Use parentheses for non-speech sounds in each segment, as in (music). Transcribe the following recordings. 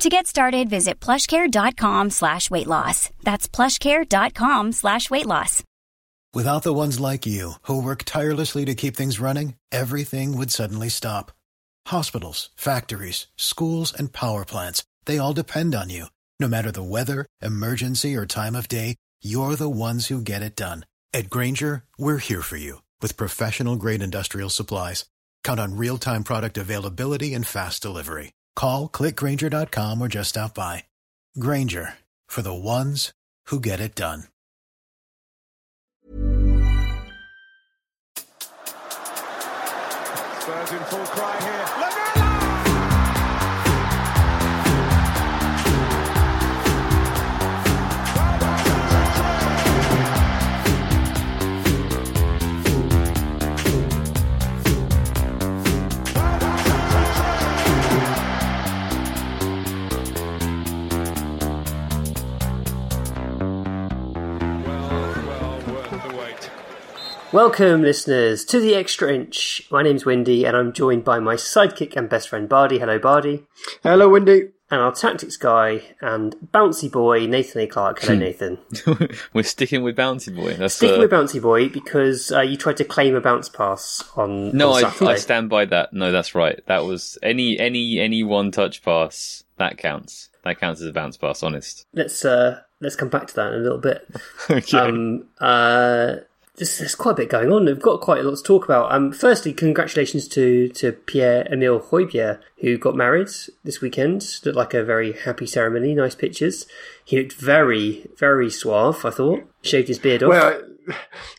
To get started, visit plushcare.com slash weight loss. That's plushcare.com slash weight loss. Without the ones like you, who work tirelessly to keep things running, everything would suddenly stop. Hospitals, factories, schools, and power plants, they all depend on you. No matter the weather, emergency, or time of day, you're the ones who get it done. At Grainger, we're here for you with professional grade industrial supplies. Count on real time product availability and fast delivery. Call clickgranger.com or just stop by. Grainger for the ones who get it done. Spurs in full cry here. Welcome, listeners, to the Extra Inch. My name's Windy, and I'm joined by my sidekick and best friend Bardi. Hello, Bardi. Hello, Windy. And our tactics guy and bouncy boy, Nathan A. Clark. Hello, Nathan. (laughs) We're sticking with bouncy boy. That's Sticking uh, with bouncy boy because uh, you tried to claim a bounce pass on. No, on I, I stand by that. No, that's right. That was any any any one touch pass that counts. That counts as a bounce pass. Honest. Let's uh, let's come back to that in a little bit. (laughs) okay. Um, uh, there's, there's quite a bit going on. We've got quite a lot to talk about. Um, firstly, congratulations to, to Pierre Emile Højbjerg, who got married this weekend. Looked like a very happy ceremony, nice pictures. He looked very, very suave, I thought. Shaved his beard off. Well, (laughs) i-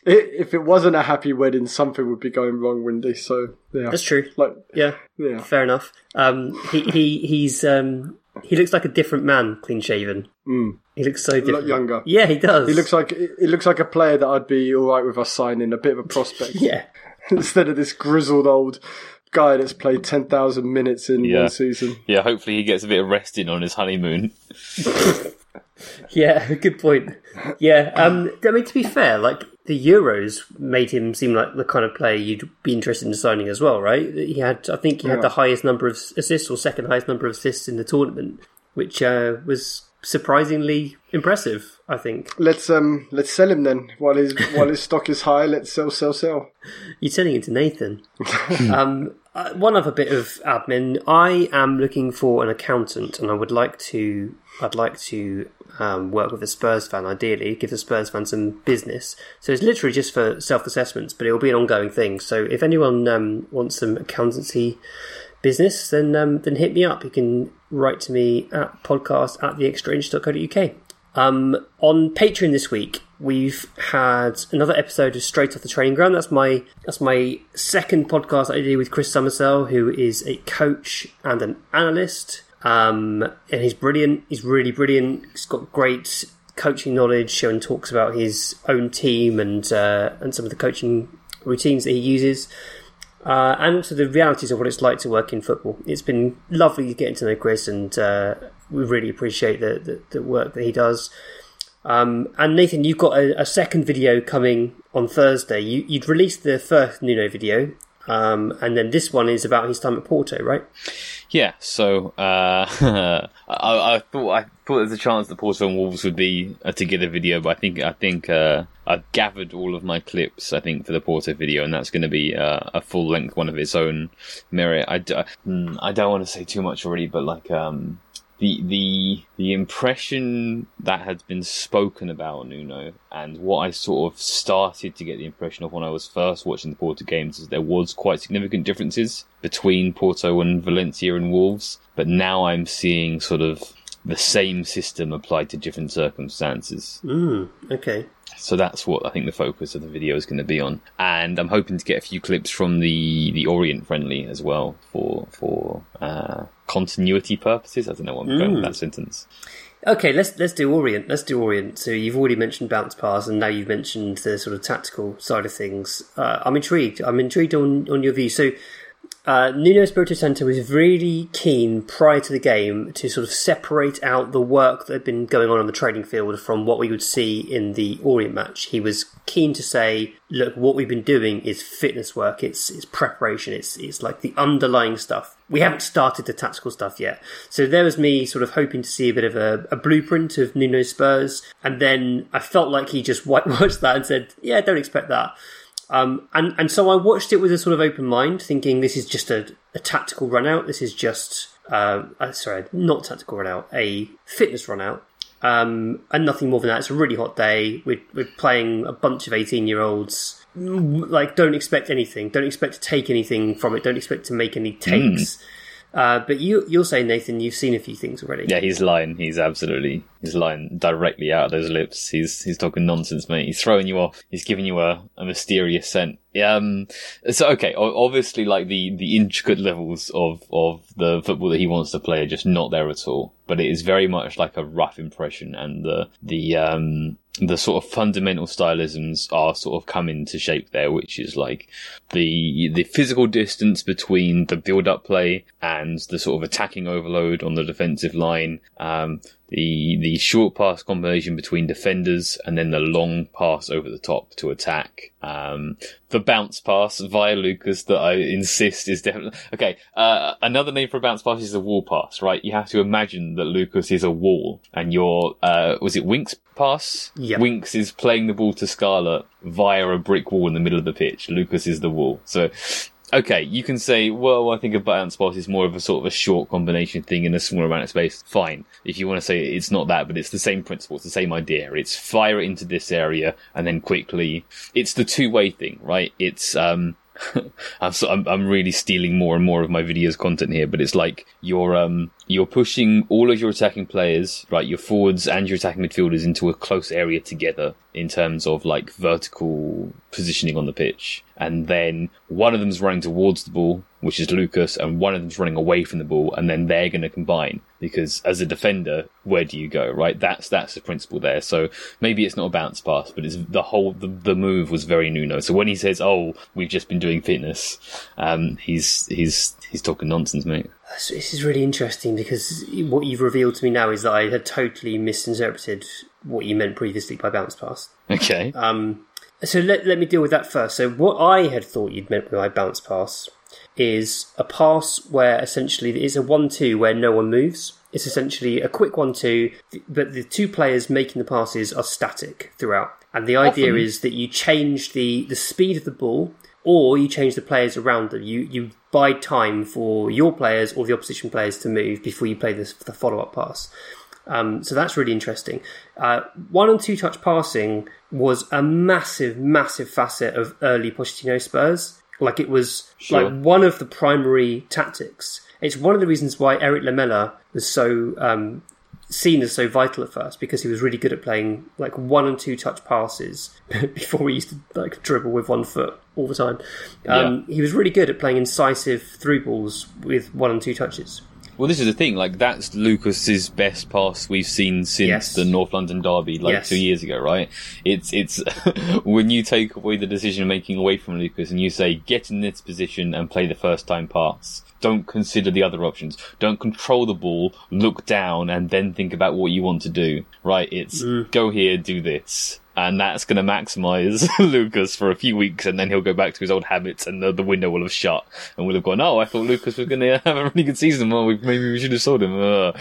if it wasn't a happy wedding, something would be going wrong, Windy. So yeah, That's true. Like Yeah, yeah, fair enough. Um, he, he he's um, he looks like a different man, clean shaven. Mm. He looks so different. younger. Yeah, he does. he looks like he looks like a player that I'd be all right with us signing, a bit of a prospect (laughs) yeah. (laughs) instead of this grizzled old guy that's played ten thousand minutes in Yeah. one season. yeah. Hopefully he gets a bit of resting on his honeymoon. (laughs) Yeah, good point. Yeah, um, I mean to be fair, like the Euros made him seem like the kind of player you'd be interested in signing as well, right? He had, I think, he had the highest number of assists or second highest number of assists in the tournament, which uh, was surprisingly impressive. I think Let's um let's sell him then while his (laughs) while his stock is high. Let's sell, sell, sell. you're turning into Nathan. (laughs) um, uh, one other bit of admin: I am looking for an accountant, and I would like to. I'd like to um, work with a Spurs fan, ideally, give the Spurs fan some business. So it's literally just for self assessments, but it will be an ongoing thing. So if anyone um, wants some accountancy business, then um, then hit me up. You can write to me at podcast at theextrainch.co.uk. Um, on Patreon this week, we've had another episode of Straight Off the Training Ground. That's my that's my second podcast I do with Chris Summersell, who is a coach and an analyst. Um, and he's brilliant. He's really brilliant. He's got great coaching knowledge and talks about his own team and uh, and some of the coaching routines that he uses. Uh, and also the realities of what it's like to work in football. It's been lovely getting to know Chris, and uh, we really appreciate the, the, the work that he does. Um, and Nathan, you've got a, a second video coming on Thursday. You, you'd released the first Nuno video, um, and then this one is about his time at Porto, right? Yeah. So uh, (laughs) I, I thought I thought there's a chance that Porto and Wolves would be a together video, but I think I think uh, I've gathered all of my clips. I think for the Porto video, and that's going to be uh, a full length one of its own merit. I, d- mm, I don't want to say too much already, but like um, the the the impression that had been spoken about Nuno and what I sort of started to get the impression of when I was first watching the Porto games is there was quite significant differences between Porto and Valencia and Wolves, but now I'm seeing sort of the same system applied to different circumstances. Mm, okay. So that's what I think the focus of the video is going to be on, and I'm hoping to get a few clips from the the Orient friendly as well for for uh, continuity purposes. I don't know what I'm going with that sentence. Okay, let's let's do Orient. Let's do Orient. So you've already mentioned bounce pass, and now you've mentioned the sort of tactical side of things. Uh, I'm intrigued. I'm intrigued on on your view. So uh, Nuno Espirito Santo was really keen prior to the game to sort of separate out the work that had been going on on the training field from what we would see in the Orient match. He was keen to say, "Look, what we've been doing is fitness work. It's it's preparation. It's it's like the underlying stuff. We haven't started the tactical stuff yet." So there was me sort of hoping to see a bit of a, a blueprint of Nuno Spurs, and then I felt like he just (laughs) whitewashed that and said, "Yeah, don't expect that." Um, and, and so I watched it with a sort of open mind, thinking this is just a, a tactical run out. This is just, uh, uh, sorry, not tactical run out, a fitness run out. Um, and nothing more than that. It's a really hot day. We're, we're playing a bunch of 18 year olds. Like, don't expect anything. Don't expect to take anything from it. Don't expect to make any takes. Mm. Uh, but you, you'll say, Nathan, you've seen a few things already. Yeah, he's lying. He's absolutely he's lying directly out of those lips. He's he's talking nonsense, mate. He's throwing you off. He's giving you a, a mysterious scent. Um, so okay, obviously, like the the intricate levels of of the football that he wants to play are just not there at all. But it is very much like a rough impression, and the the um the sort of fundamental stylisms are sort of coming to shape there, which is like the the physical distance between the build up play and the sort of attacking overload on the defensive line. Um, the the short pass combination between defenders and then the long pass over the top to attack. Um, the bounce pass via Lucas that I insist is definitely okay. Uh, another name for a bounce pass is a wall pass, right? You have to imagine that Lucas is a wall, and your uh, was it Winks pass? Yep. Winks is playing the ball to Scarlett via a brick wall in the middle of the pitch. Lucas is the wall, so okay, you can say, well, I think a bounce pass is more of a sort of a short combination thing in a smaller amount of space. Fine. If you want to say it's not that, but it's the same principle, it's the same idea. It's fire it into this area and then quickly. It's the two way thing, right? It's, um, (laughs) I'm, so, I'm, I'm really stealing more and more of my videos content here, but it's like you're um you're pushing all of your attacking players, right, your forwards and your attacking midfielders into a close area together in terms of like vertical positioning on the pitch. And then one of them's running towards the ball, which is Lucas, and one of them's running away from the ball, and then they're going to combine. Because as a defender, where do you go, right? That's that's the principle there. So maybe it's not a bounce pass, but it's the whole the, the move was very Nuno. So when he says, "Oh, we've just been doing fitness," um, he's he's he's talking nonsense, mate. This is really interesting because what you've revealed to me now is that I had totally misinterpreted what you meant previously by bounce pass. Okay. Um, so let, let me deal with that first. So what I had thought you'd meant by bounce pass is a pass where essentially it's a one-two where no one moves. It's essentially a quick one-two, but the two players making the passes are static throughout. And the idea Often. is that you change the, the speed of the ball or you change the players around them. You you buy time for your players or the opposition players to move before you play this the follow up pass. Um, so that's really interesting. Uh, one and two touch passing was a massive, massive facet of early Pochettino Spurs. Like it was sure. like one of the primary tactics. It's one of the reasons why Erik Lamela was so um, seen as so vital at first because he was really good at playing like one and two touch passes (laughs) before he used to like dribble with one foot all the time. Um, yeah. He was really good at playing incisive through balls with one and two touches. Well, this is the thing. Like that's Lucas's best pass we've seen since yes. the North London derby, like yes. two years ago, right? It's it's (laughs) when you take away the decision making away from Lucas and you say get in this position and play the first time pass don't consider the other options. Don't control the ball, look down, and then think about what you want to do. Right? It's mm. go here, do this and that's going to maximize (laughs) Lucas for a few weeks, and then he'll go back to his old habits, and the, the window will have shut, and we'll have gone. Oh, I thought Lucas was going (laughs) to have a really good season. Well, we, maybe we should have sold him. Uh,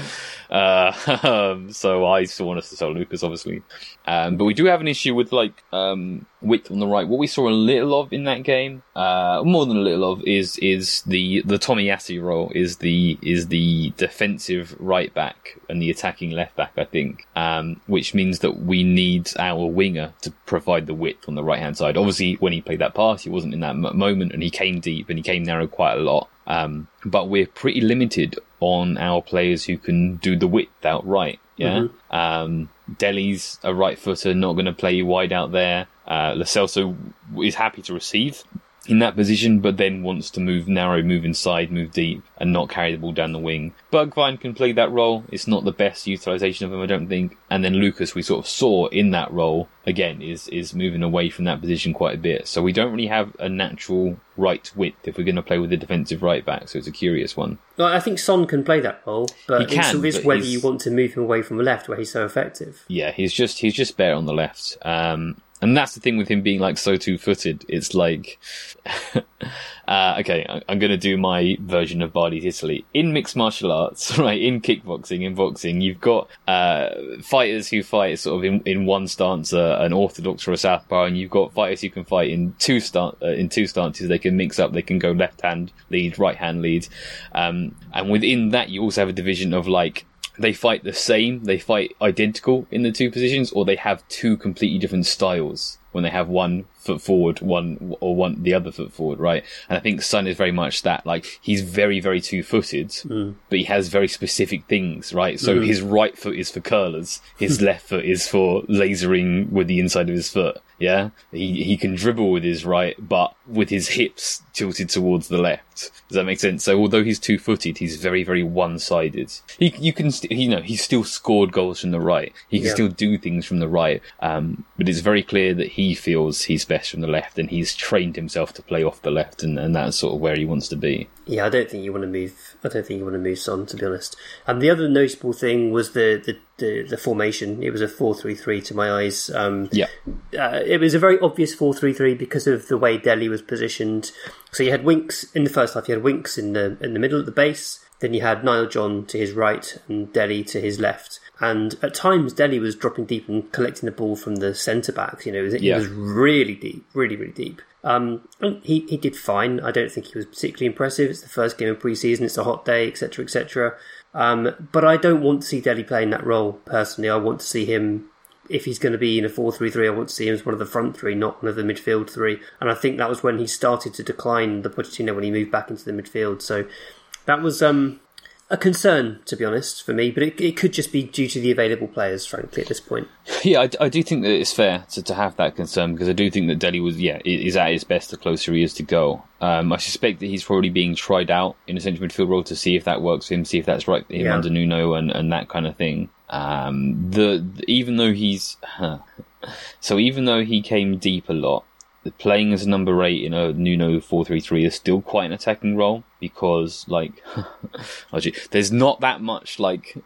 uh, (laughs) so I still want us to sell Lucas, obviously, um, but we do have an issue with like um, width on the right. What we saw a little of in that game, uh, more than a little of, is is the the Tomiyasu role is the is the defensive right back and the attacking left back. I think, um, which means that we need our winger to provide the width on the right hand side. Obviously, when he played that pass, he wasn't in that moment, and he came deep and he came narrow quite a lot. Um, but we're pretty limited on our players who can do the width outright. Yeah. Mm-hmm. Um, Dele's a right footer, not going to play you wide out there. Uh, Lo Celso is happy to receive, in that position, but then wants to move narrow, move inside, move deep, and not carry the ball down the wing. Bergwijn can play that role. It's not the best utilisation of him, I don't think. And then Lucas, we sort of saw in that role again, is is moving away from that position quite a bit. So we don't really have a natural right width if we're going to play with a defensive right back. So it's a curious one. Well, I think Son can play that role, but He can, it's, it's but whether he's- you want to move him away from the left where he's so effective. Yeah, he's just he's just better on the left. Um, and that's the thing with him being like so two footed. It's like, (laughs) uh, okay, I'm going to do my version of Bardi's Italy in mixed martial arts, (laughs) right? In kickboxing, in boxing, you've got uh, fighters who fight sort of in, in one stance, uh, an orthodox or a southpaw, and you've got fighters who can fight in two stan- uh, in two stances. They can mix up. They can go left hand lead, right hand lead, um, and within that, you also have a division of like they fight the same, they fight identical in the two positions, or they have two completely different styles when they have one foot forward, one or one the other foot forward, right? And I think Son is very much that. Like he's very, very two footed, but he has very specific things, right? So his right foot is for curlers, his (laughs) left foot is for lasering with the inside of his foot. Yeah, he he can dribble with his right, but with his hips tilted towards the left. Does that make sense? So although he's two footed, he's very very one sided. He you can st- you know he's still scored goals from the right. He can Yeah. still do things from the right. Um, but it's very clear that he feels he's best from the left, and he's trained himself to play off the left, and, and that's sort of where he wants to be. Yeah, I don't think you want to move. I don't think you want to move Son, to be honest. And the other notable thing was the the, the, the formation. It was a four-three-three to my eyes. Um, Yeah. uh, it was a very obvious 4-3-3 because of the way Dele was positioned. So you had Winks in the first half. You had Winks in the in the middle at the base. Then you had Nile John to his right and Dele to his left. And at times, Dele was dropping deep and collecting the ball from the centre backs. You know, it Yeah. was really deep, really, really deep. Um, and he, he did fine. I don't think he was particularly impressive. It's the first game of pre-season. It's a hot day, etc., etc. Um, but I don't want to see Dele playing that role personally. I want to see him if he's going to be in a 4-3-3, I want to see him as one of the front three, not one of the midfield three. And I think that was when he started to decline the Pochettino when he moved back into the midfield. So that was um, a concern, to be honest, for me. But it, it could just be due to the available players, frankly, at this point. Yeah, I, I do think that it's fair to, to have that concern because I do think that Dele was, yeah, is at his best the closer he is to go. Um, I suspect that he's probably being tried out in a central midfield role to see if that works for him, see if that's right for him Yeah. under Nuno and, and that kind of thing. Um, the, even though he's, so even though he came deep a lot, the playing as a number eight in a Nuno four three three is still quite an attacking role because like (laughs) oh, gee, there's not that much like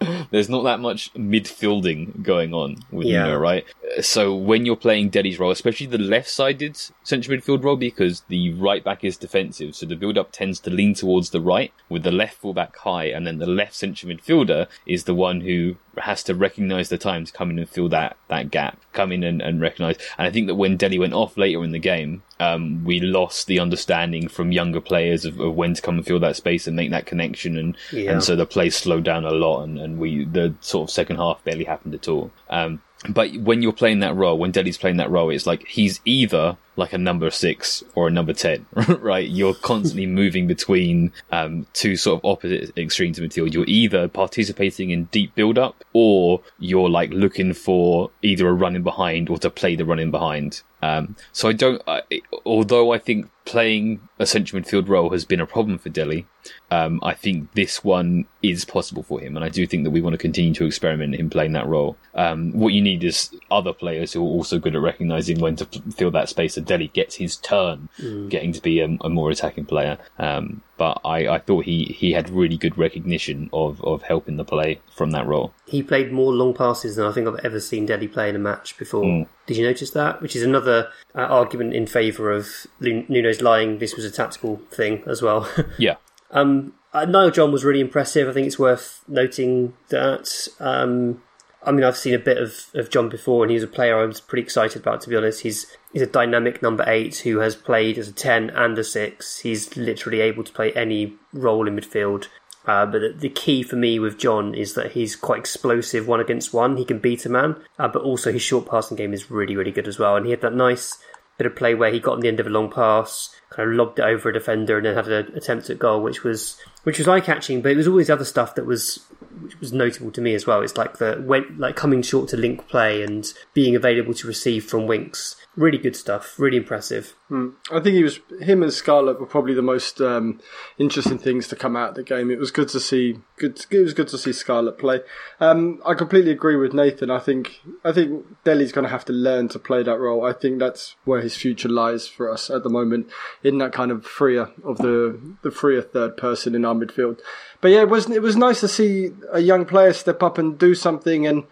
(laughs) there's not that much midfielding going on with Yeah. Nuno, right? So when you're playing Dele's role, especially the left-sided central midfield role, because the right back is defensive, so the build-up tends to lean towards the right, with the left fullback high, and then the left central midfielder is the one who has to recognise the time to come in and fill that that gap, come in and, and recognise. And I think that when Dele went off later in the game, um, we lost the understanding from younger players of, of when to come and fill that space and make that connection, and Yeah. and so the play slowed down a lot, and, and we the sort of second half barely happened at all. Um, but when you're playing that role, when Dele's playing that role, it's like he's either like a number six or a number ten, (laughs) right? You're constantly (laughs) moving between um, two sort of opposite extremes of midfield. You're either participating in deep build up, or you're like looking for either a run in behind or to play the run in behind. Um, so I don't. I, although I think playing a central midfield role has been a problem for Dele, um, I think this one is possible for him, and I do think that we want to continue to experiment in him playing that role. Um, what you need is other players who are also good at recognizing when to fill that space. So Dele gets his turn, getting to be a, a more attacking player. Um, but I, I thought he, he had really good recognition of, of helping the play from that role. He played more long passes than I think I've ever seen Dele play in a match before. Mm. Did you notice that? Which is another uh, argument in favour of Lu- Nuno's lying. This was a tactical thing as well. (laughs) Yeah. Um, uh, Nile John was really impressive. I think it's worth noting that. Um, I mean, I've seen a bit of, of John before, and he's a player I was pretty excited about. To be honest, he's he's a dynamic number eight who has played as a ten and a six. He's literally able to play any role in midfield. Uh, but the- the key for me with John is that he's quite explosive one against one. He can beat a man, uh, but also his short passing game is really, really good as well. And he had that nice bit of play where he got on the end of a long pass, kind of lobbed it over a defender, and then had an attempt at goal, which was which was eye catching. But it was all this other stuff that was which was notable to me as well. It's like the when, like coming short to link play and being available to receive from Winks. Really good stuff. Really impressive. Mm. I think he was him and Scarlett were probably the most um, interesting things to come out of the game. It was good to see. Good. It was good to see Scarlett play. Um, I completely agree with Nathan. I think I think Dele's going to have to learn to play that role. I think that's where his future lies for us at the moment in that kind of freer of the the freer third person in our midfield. But yeah, it was it was nice to see a young player step up and do something. And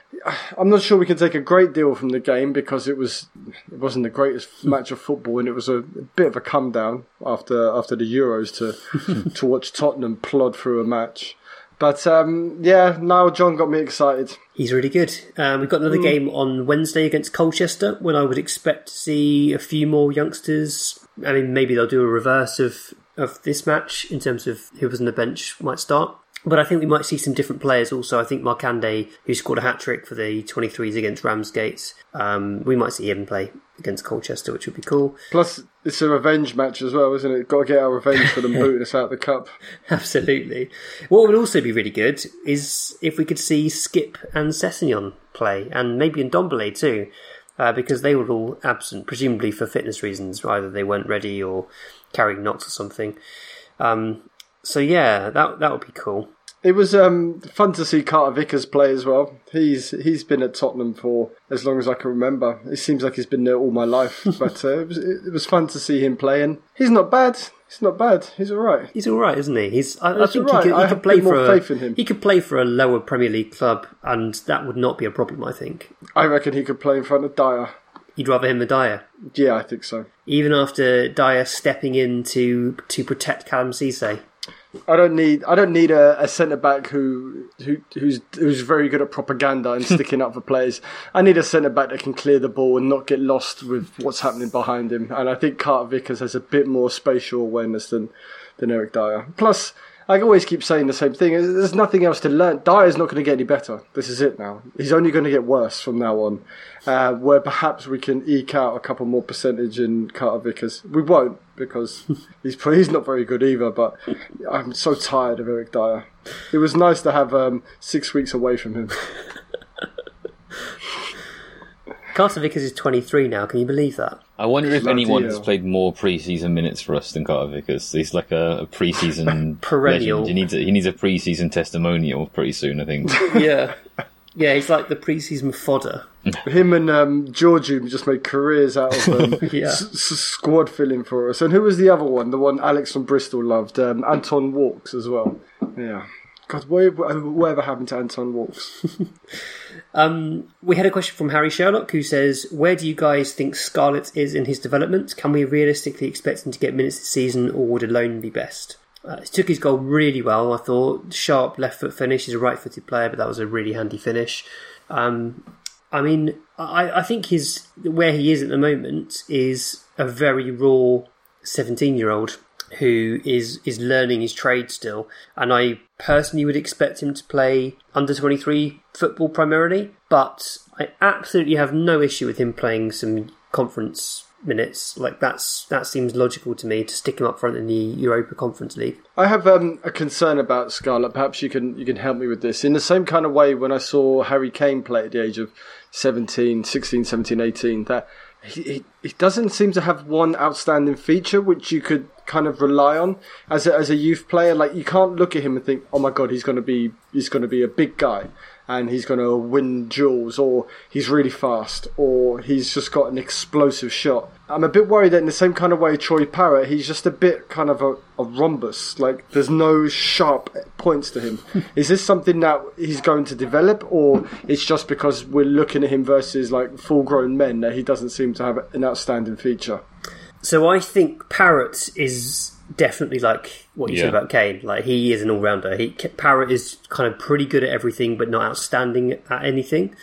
I'm not sure we can take a great deal from the game because it was it wasn't the greatest match of football, and it was a, a bit of a come down after after the Euros to (laughs) to watch Tottenham plod through a match. But um, yeah, now John got me excited. He's really good. Um, we've got another mm. game on Wednesday against Colchester when I would expect to see a few more youngsters. I mean, maybe they'll do a reverse of of this match in terms of who was on the bench might start. But I think we might see some different players also. I think Markanday, who scored a hat trick for the 23s against Ramsgate, um, we might see him play against Colchester, which would be cool. Plus, it's a revenge match as well, isn't it? Got to get our revenge for them (laughs) booting us out of the cup. Absolutely. What would also be really good is if we could see Skipp and Sessegnon play, and maybe Ndombele too, uh, because they were all absent, presumably for fitness reasons. Either they weren't ready or carrying knots or something. Um, so yeah, that that would be cool. It was um, fun to see Carter Vickers play as well. He's he's been at Tottenham for as long as I can remember. It seems like he's been there all my life, (laughs) but uh, it was it was fun to see him play, and he's not bad. He's not bad. He's all right. He's all right, isn't he? He's. I, I think right. he could, he could play for a. He could play for a lower Premier League club, and that would not be a problem. I think. I reckon he could play in front of Dier. You'd rather him than Dier. Yeah, I think so. Even after Dier stepping in to, to protect Calum Ceesay? I don't need I don't need a, a centre back who, who who's who's very good at propaganda and (laughs) sticking up for players. I need a centre back that can clear the ball and not get lost with what's happening behind him. And I think Carter Vickers has a bit more spatial awareness than than Eric Dier. Plus, I always keep saying the same thing. There's nothing else to learn. Dier's not going to get any better. This is it now. He's only going to get worse from now on. Uh, where perhaps we can eke out a couple more percentage in Carter Vickers. We won't because (laughs) he's he's not very good either. But I'm so tired of Eric Dier. It was nice to have um, six weeks away from him. (laughs) Carter Vickers is 23 now. Can you believe that? I wonder if anyone has played more preseason minutes for us than Carter Vickers. He's like a, a preseason (laughs) perennial. Legend. He needs a, he needs a preseason testimonial pretty soon, I think. (laughs) yeah, yeah. He's like the preseason fodder. (laughs) Him and um, Georgiou just made careers out of um, yeah. s- s- squad filling for us. And who was the other one? The one Alex from Bristol loved, um, Anton Walkes as well. Yeah. God, whatever happened to Anton Walkes? Um, we had a question from Harry Sherlock who says, Where do you guys think Scarlett is in his development? Can we realistically expect him to get minutes this season, or would a loan be best? Uh, he took his goal really well, I thought. Sharp left foot finish. He's a right footed player, but that was a really handy finish. Um, I mean, I, I think his where he is at the moment is a very raw 17 year old who is is learning his trade still, and I personally would expect him to play under twenty three football primarily. But I absolutely have no issue with him playing some conference minutes. Like that's that seems logical to me to stick him up front in the Europa Conference League. I have um, a concern about Scarlett. Perhaps you can you can help me with this. In the same kind of way when I saw Harry Kane play at the age of 17, 16, 17, 18, that he, he, he doesn't seem to have one outstanding feature which you could kind of rely on as a, as a youth player. Like you can't look at him and think, "Oh my god, he's going to be he's going to be a big guy." and he's going to win duels, or he's really fast, or he's just got an explosive shot. I'm a bit worried that in the same kind of way Troy Parrott, he's just a bit kind of a, a rhombus. Like there's no sharp points to him. (laughs) Is this something that he's going to develop, or it's just because we're looking at him versus like full-grown men that he doesn't seem to have an outstanding feature? So I think Parrott is definitely like what you yeah. said about Kane. Like he is an all rounder. He Parrott is kind of pretty good at everything, but not outstanding at anything.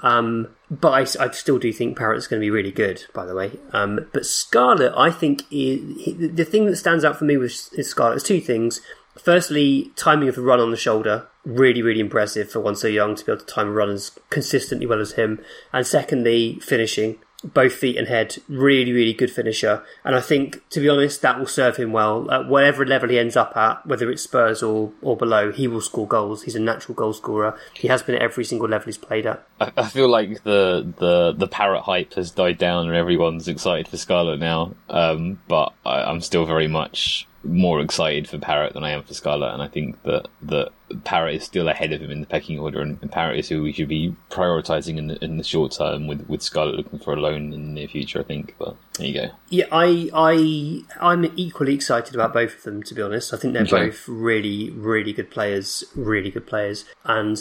Um, but I, I, still do think Parrott's going to be really good. By the way, um, but Scarlett, I think is, he, the thing that stands out for me with Scarlett. is two things. Firstly, timing of the run on the shoulder, really, really impressive for one so young to be able to time a run as consistently well as him. And secondly, finishing. Both feet and head, really, really good finisher. And I think, to be honest, that will serve him well. At whatever level he ends up at, whether it's Spurs or, or below, he will score goals. He's a natural goal scorer. He has been at every single level he's played at. I, I feel like the, the, the Parrott hype has died down and everyone's excited for Scarlett now. Um, but I, I'm still very much more excited for Parrott than I am for Scarlett, and I think that that Parrott is still ahead of him in the pecking order, and, and Parrott is who we should be prioritising in the, in the short term, with with Scarlett looking for a loan in the near future. I think, but there you go. Yeah, I I I'm equally excited about both of them. To be honest, I think they're Okay. both really really good players, really good players, and.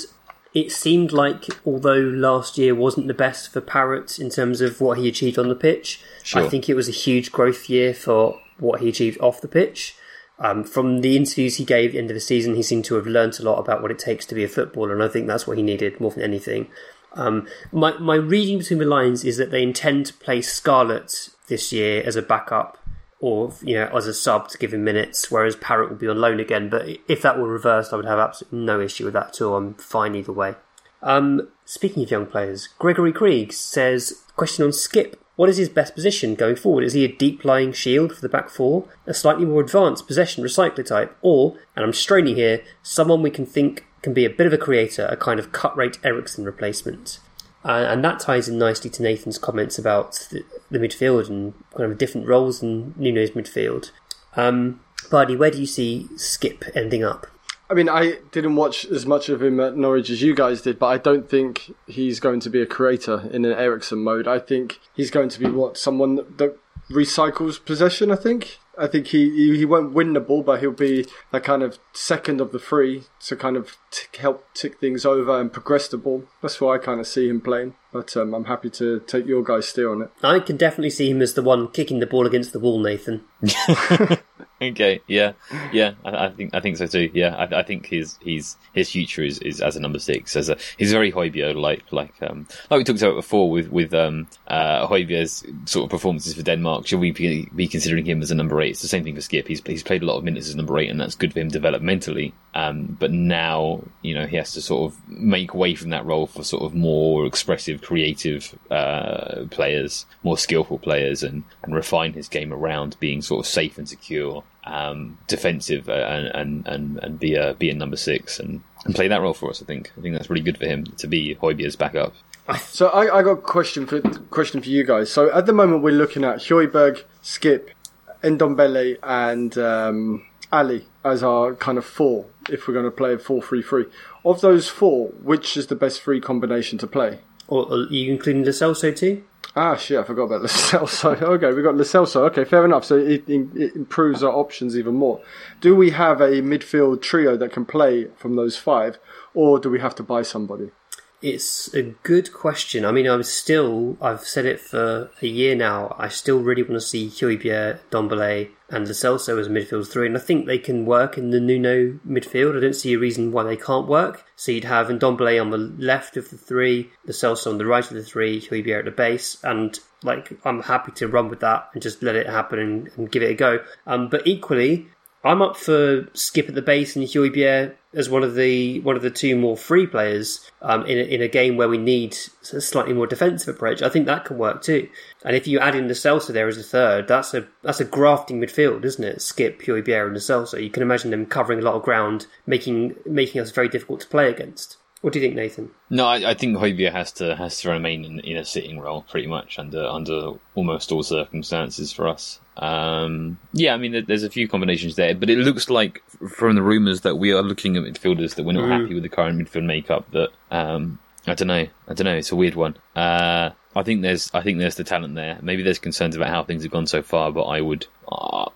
It seemed like, although last year wasn't the best for Parrott in terms of what he achieved on the pitch, Sure. I think it was a huge growth year for what he achieved off the pitch. Um, from the interviews he gave at the end of the season, he seemed to have learnt a lot about what it takes to be a footballer, and I think that's what he needed more than anything. Um, my my reading between the lines is that they intend to play Scarlett this year as a backup, or you know as a sub to give him minutes, whereas Parrott will be on loan again. But if that were reversed, I would have absolutely no issue with that at all. I'm fine either way. Um, speaking of young players, Gregory Krieg says, question on Skipp. What is his best position going forward? Is he a deep lying shield for the back four, a slightly more advanced possession recycler type, or, and I'm straining here, someone we can think can be a bit of a creator, a kind of cut rate Eriksen replacement? Uh, and that ties in nicely to Nathan's comments about the, the midfield and kind of different roles in Nuno's midfield. Um, Bardi, where do you see Skipp ending up? I mean, I didn't watch as much of him at Norwich as you guys did, but I don't think he's going to be a creator in an Eriksen mode. I think he's going to be what someone that, recycles possession. I think. I think he, he won't win the ball, but he'll be that kind of second of the three to kind of help tick things over and progress the ball. That's why I kind of see him playing. But um, I'm happy to take your guys' steer on it. I can definitely see him as the one kicking the ball against the wall, Nathan. (laughs) Okay, yeah, yeah, I, I think I think so too. Yeah, I, I think his his his future is, is as a number six. As a he's very Højbjerg like like um like we talked about before with with um uh Højbjerg's sort of performances for Denmark. Should we be, be considering him as a number eight? It's the same thing for Skipp. He's he's played a lot of minutes as number eight, and that's good for him developmentally. Um, but now you know he has to sort of make way from that role for sort of more expressive, creative uh, players, more skillful players, and and refine his game around being sort of safe and secure um, defensive uh, and and and, and be a be a number six and, and play that role for us. I think I think that's really good for him to be Højbjerg's backup. So I, I got a question for question for you guys. So at the moment we're looking at Højbjerg, Skipp, Ndombele, and um, Ali as our kind of four. If we're going to play a four-three-three, of those four, which is the best free combination to play? Or, or are you including Lo Celso too? Ah, shit, I forgot about (laughs) Lo Celso. Okay, we got Lo Celso. Okay, fair enough. So it, it improves our options even more. Do we have a midfield trio that can play from those five, or do we have to buy somebody? It's a good question. I mean, I'm still, I've said it for a year now, I still really want to see Højbjerg, Dombele, and Lo Celso as midfield three, and I think they can work in the Nuno midfield. I don't see a reason why they can't work. So you'd have Ndombele on the left of the three, Lo Celso on the right of the three, Højbjerg at the base, and like I'm happy to run with that and just let it happen and, and give it a go. Um, but equally, I'm up for Skipp at the base and Højbjerg as one of the one of the two more free players um, in a, in a game where we need a slightly more defensive approach. I think that can work too. And if you add in the Celso there as a third, that's a that's a grafting midfield, isn't it? Skipp, Højbjerg, and the Celso. You can imagine them covering a lot of ground, making making us very difficult to play against. What do you think, Nathan? No, I, I think Højbjerg has to has to remain in, in a sitting role pretty much under under almost all circumstances for us. Um, yeah, I mean, there's a few combinations there, but it looks like from the rumours that we are looking at midfielders that we're not happy with the current midfield makeup. That um, I don't know, I don't know. It's a weird one. Uh, I think there's I think there's the talent there. Maybe there's concerns about how things have gone so far, but I would. Uh,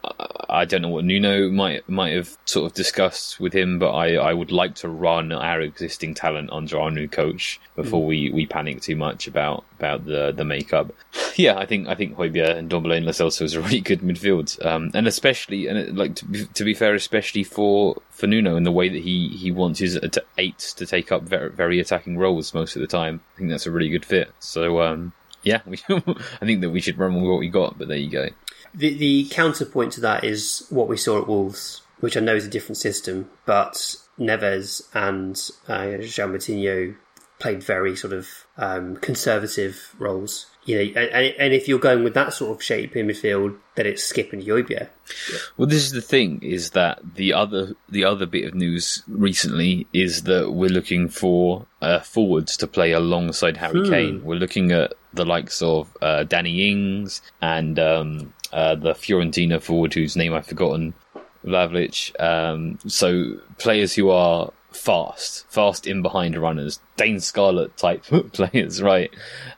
I don't know what Nuno might might have sort of discussed with him, but I, I would like to run our existing talent under our new coach before we, we panic too much about, about the the makeup. (laughs) Yeah, I think I think Højbjerg and Dombele and Celso is a really good midfield, um, and especially and it, like to be, to be fair, especially for, for Nuno in the way that he, he wants his eight to take up very, very attacking roles most of the time. I think that's a really good fit. So um, yeah, we, (laughs) I think that we should run with what we got. But there you go. The the counterpoint to that is what we saw at Wolves, which I know is a different system, but Neves and uh, João Moutinho played very sort of um, conservative roles. You know, and, and if you're going with that sort of shape in midfield, then it's Skipp and Højbjerg. Well, this is the thing: is that the other the other bit of news recently is that we're looking for uh, forwards to play alongside Harry Hmm. Kane. We're looking at the likes of uh, Danny Ings and um, uh, the Fiorentina forward whose name I've forgotten, Vlahovic. Um, so players who are fast, fast in behind runners, Dane Scarlett type (laughs) players, right?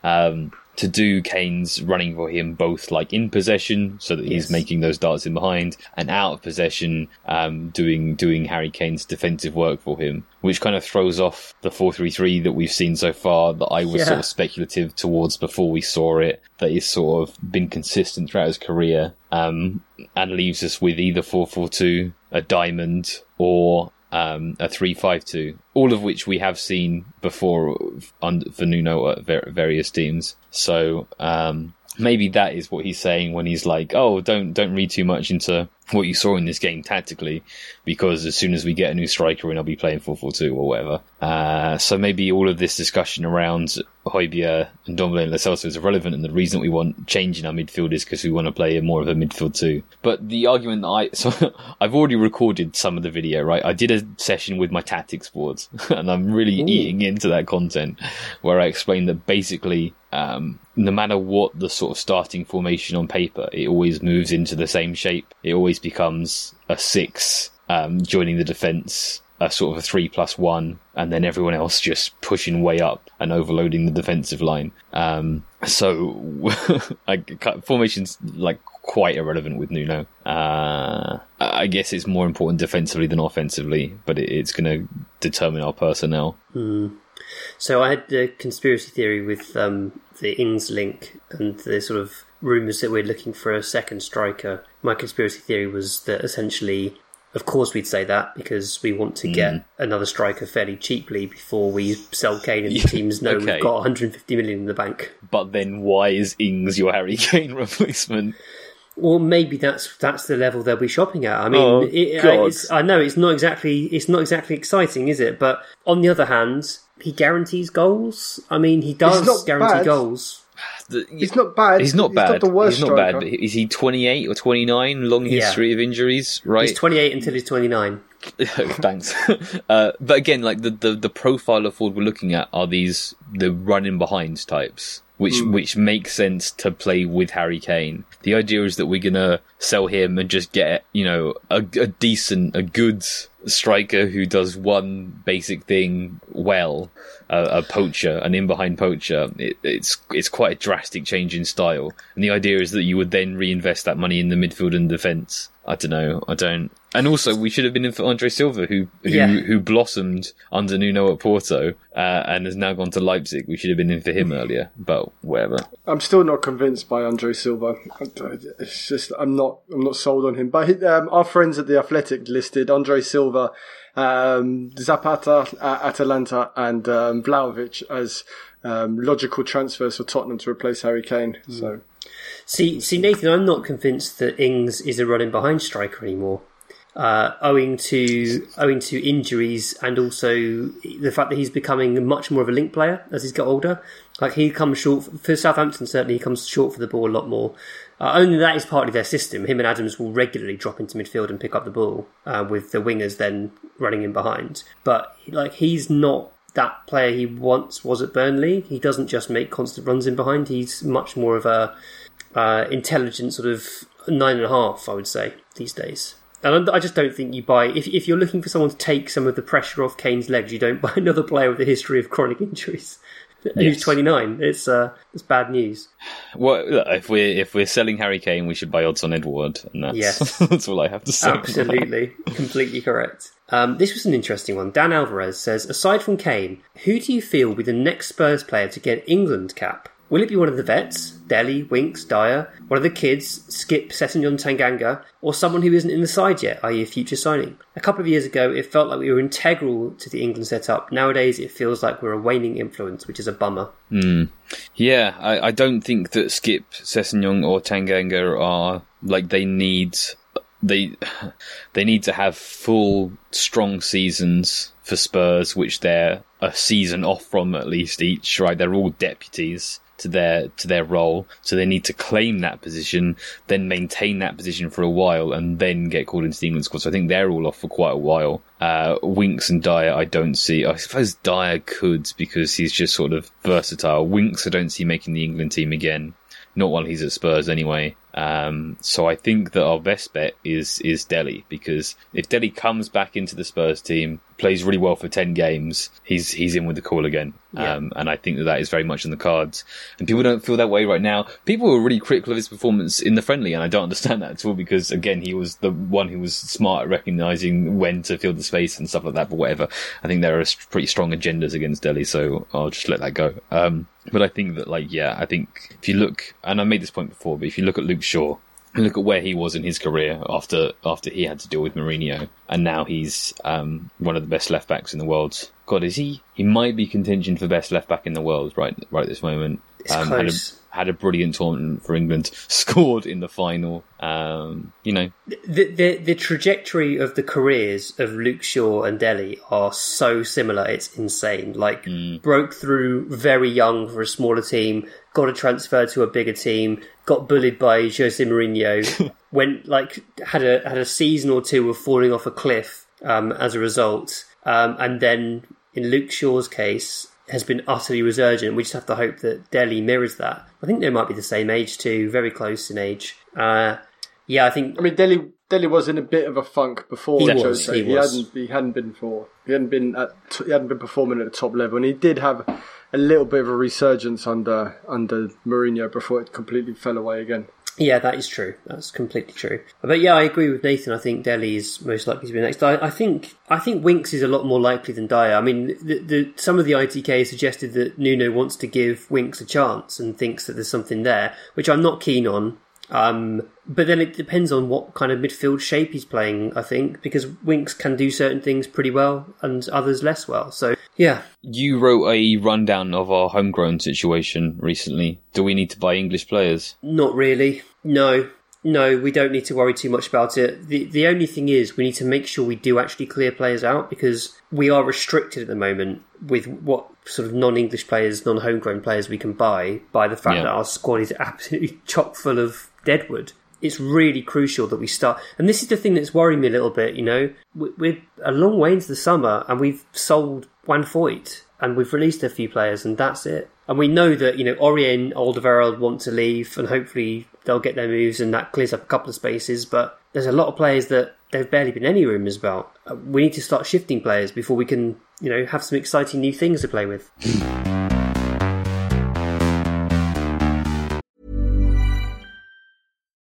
Um, to do Kane's running for him both like in possession, so that he's Yes. making those darts in behind, and out of possession, um, doing doing Harry Kane's defensive work for him, which kind of throws off the four three three that we've seen so far. That I was Yeah. sort of speculative towards before we saw it. That he's sort of been consistent throughout his career, um, and leaves us with either four four two, a diamond, or um, a three-five-two, all of which we have seen before under, for Nuno at various teams. So um, maybe that is what he's saying when he's like, "Oh, don't don't read too much into what you saw in this game tactically, because as soon as we get a new striker in, I'll be playing four-four-two or whatever." Uh, so maybe all of this discussion around Højbjerg and Dombele and Lo is irrelevant, and the reason we want change in our midfield is because we want to play more of a midfield too. But the argument that I (laughs) so I've already recorded some of the video, right? I did a session with my tactics boards, (laughs) and I'm really eating into that content where I explained that basically, um, no matter what the sort of starting formation on paper, it always moves into the same shape. It always becomes a six, um, joining the defense a sort of a three plus one, and then everyone else just pushing way up and overloading the defensive line. Um, so, (laughs) formation's like quite irrelevant with Nuno. Uh, I guess it's more important defensively than offensively, but it, it's going to determine our personnel. So I had the conspiracy theory with um, the Ings link and the sort of rumours that we're looking for a second striker. My conspiracy theory was that essentially, of course, we'd say that because we want to get another striker fairly cheaply before we sell Kane and the (laughs) teams know okay. we've got 150 million in the bank. But then, why is Ings your Harry Kane (laughs) replacement? Well, maybe that's that's the level they'll be shopping at. I mean, Oh, it, it's, I know it's not exactly it's not exactly exciting, is it? But on the other hand, he guarantees goals. I mean, he does not guarantee bad. goals. The- He's not bad. He's not bad. He's not the worst He's not striker. bad. Is he 28 or 29? Long Yeah. history of injuries, right? He's 28 until he's 29. (laughs) Thanks. uh, but again, like the, the, the profile of forward we're looking at are these the running behind types, which which makes sense to play with Harry Kane. The idea is that we're gonna sell him and just get you know a, a decent, a good striker who does one basic thing well, a, a poacher, an in behind poacher. It, it's it's quite a drastic change in style, and the idea is that you would then reinvest that money in the midfield and defence. I don't know. I don't. And also, we should have been in for Andre Silva, who who, Yeah. who blossomed under Nuno at Porto uh, and has now gone to Leipzig. We should have been in for him earlier, but whatever. I'm still not convinced by Andre Silva. It's just I'm not I'm not sold on him. But um, our friends at the Athletic listed Andre Silva, um, Zapata at Atalanta, and um, Vlahovic as um, logical transfers for Tottenham to replace Harry Kane. So See, see, Nathan, I'm not convinced that Ings is a running behind striker anymore. Uh, owing to owing to injuries and also the fact that he's becoming much more of a link player as he's got older. Like he comes short for Southampton. Certainly, he comes short for the ball a lot more. Uh, only that is partly their system. Him and Adams will regularly drop into midfield and pick up the ball, uh, with the wingers then running in behind. But like he's not that player he once was at Burnley. He doesn't just make constant runs in behind. He's much more of a uh, intelligent sort of nine and a half, I would say, these days. And I just don't think you buy if if you're looking for someone to take some of the pressure off Kane's legs, you don't (laughs) buy another player with a history of chronic injuries. (laughs) Who's Yes. 29? It's uh, it's bad news. Well, look, if we're if we're selling Harry Kane, we should buy Odsonne Edouard, and that's Yes. (laughs) that's all I have to say. Absolutely, completely correct. Um, this was an interesting one. Dan Alvarez says, aside from Kane, who do you feel will be the next Spurs player to get England cap? Will it be one of the vets, Dele, Winks, Dier, one of the kids, Skipp, Sessegnon, Tanganga, or someone who isn't in the side yet, i.e. a future signing? A couple of years ago, it felt like we were integral to the England setup. Nowadays, it feels like we're a waning influence, which is a bummer. Hmm. Yeah, I, I don't think that Skipp, Sessegnon, or Tanganga are like they need they (sighs) they need to have full strong seasons for Spurs, which they're a season off from at least each. Right, they're all deputies. To their to their role, so they need to claim that position, then maintain that position for a while, and then get called into the England squad. So I think they're all off for quite a while. Uh, Winks and Dier, I don't see. I suppose Dier could because he's just sort of versatile. Winks, I don't see making the England team again. Not while he's at Spurs anyway. Um, so I think that our best bet is is Dele because if Dele comes back into the Spurs team, plays really well for ten games, he's he's in with the call again. Yeah. Um, and I think that that is very much in the cards. And people don't feel that way right now. People were really critical of his performance in the friendly, and I don't understand that at all because again, he was the one who was smart at recognizing when to fill the space and stuff like that. But whatever, I think there are pretty strong agendas against Dele, so I'll just let that go. Um, but I think that, like, yeah, I think if you look, and I made this point before, but if you look at Luke Shaw, and look at where he was in his career after after he had to deal with Mourinho, and now he's um, one of the best left backs in the world. God, is he? He might be contingent for best left back in the world right right at this moment. It's Um, had a had a brilliant tournament for England, (laughs) scored in the final. Um, you know, the, the the trajectory of the careers of Luke Shaw and Dele are so similar. It's insane. Like broke through very young for a smaller team, got a transfer to a bigger team, got bullied by Jose Mourinho, (laughs) went like had a had a season or two of falling off a cliff um, as a result, um, and then in Luke Shaw's case has been utterly resurgent. We just have to hope that Dele mirrors that. I think they might be the same age too, very close in age. Uh, yeah, I think I mean, Dele Dele was in a bit of a funk before He was, Jose. he was. hadn't he hadn't been for he hadn't been at he hadn't been performing at the top level, and he did have a little bit of a resurgence under under Mourinho before it completely fell away again. Yeah, that is true. That's completely true. But yeah, I agree with Nathan. I think Dele is most likely to be next. I, I think I think Winks is a lot more likely than Dier. I mean, the, the, some of the ITK suggested that Nuno wants to give Winks a chance and thinks that there's something there, which I'm not keen on. Um, but then it depends on what kind of midfield shape he's playing. I think because Winks can do certain things pretty well and others less well. So yeah, you wrote a rundown of our homegrown situation recently. Do we need to buy English players? Not really. No. No, we don't need to worry too much about it. The the only thing is we need to make sure we do actually clear players out because we are restricted at the moment with what sort of non English players, non homegrown players we can buy by the fact Yeah. that our squad is absolutely (laughs) chock full of deadwood. It's really crucial that we start, and this is the thing that's worrying me a little bit. You know, We- we're a long way into the summer, and we've sold Juan Foyth, and we've released a few players, and that's it. And we know that you know Aurier, Alderweireld want to leave, and hopefully they'll get their moves, and that clears up a couple of spaces. But there's a lot of players that there've barely been any rumours about. Uh, We need to start shifting players before we can, you know, have some exciting new things to play with.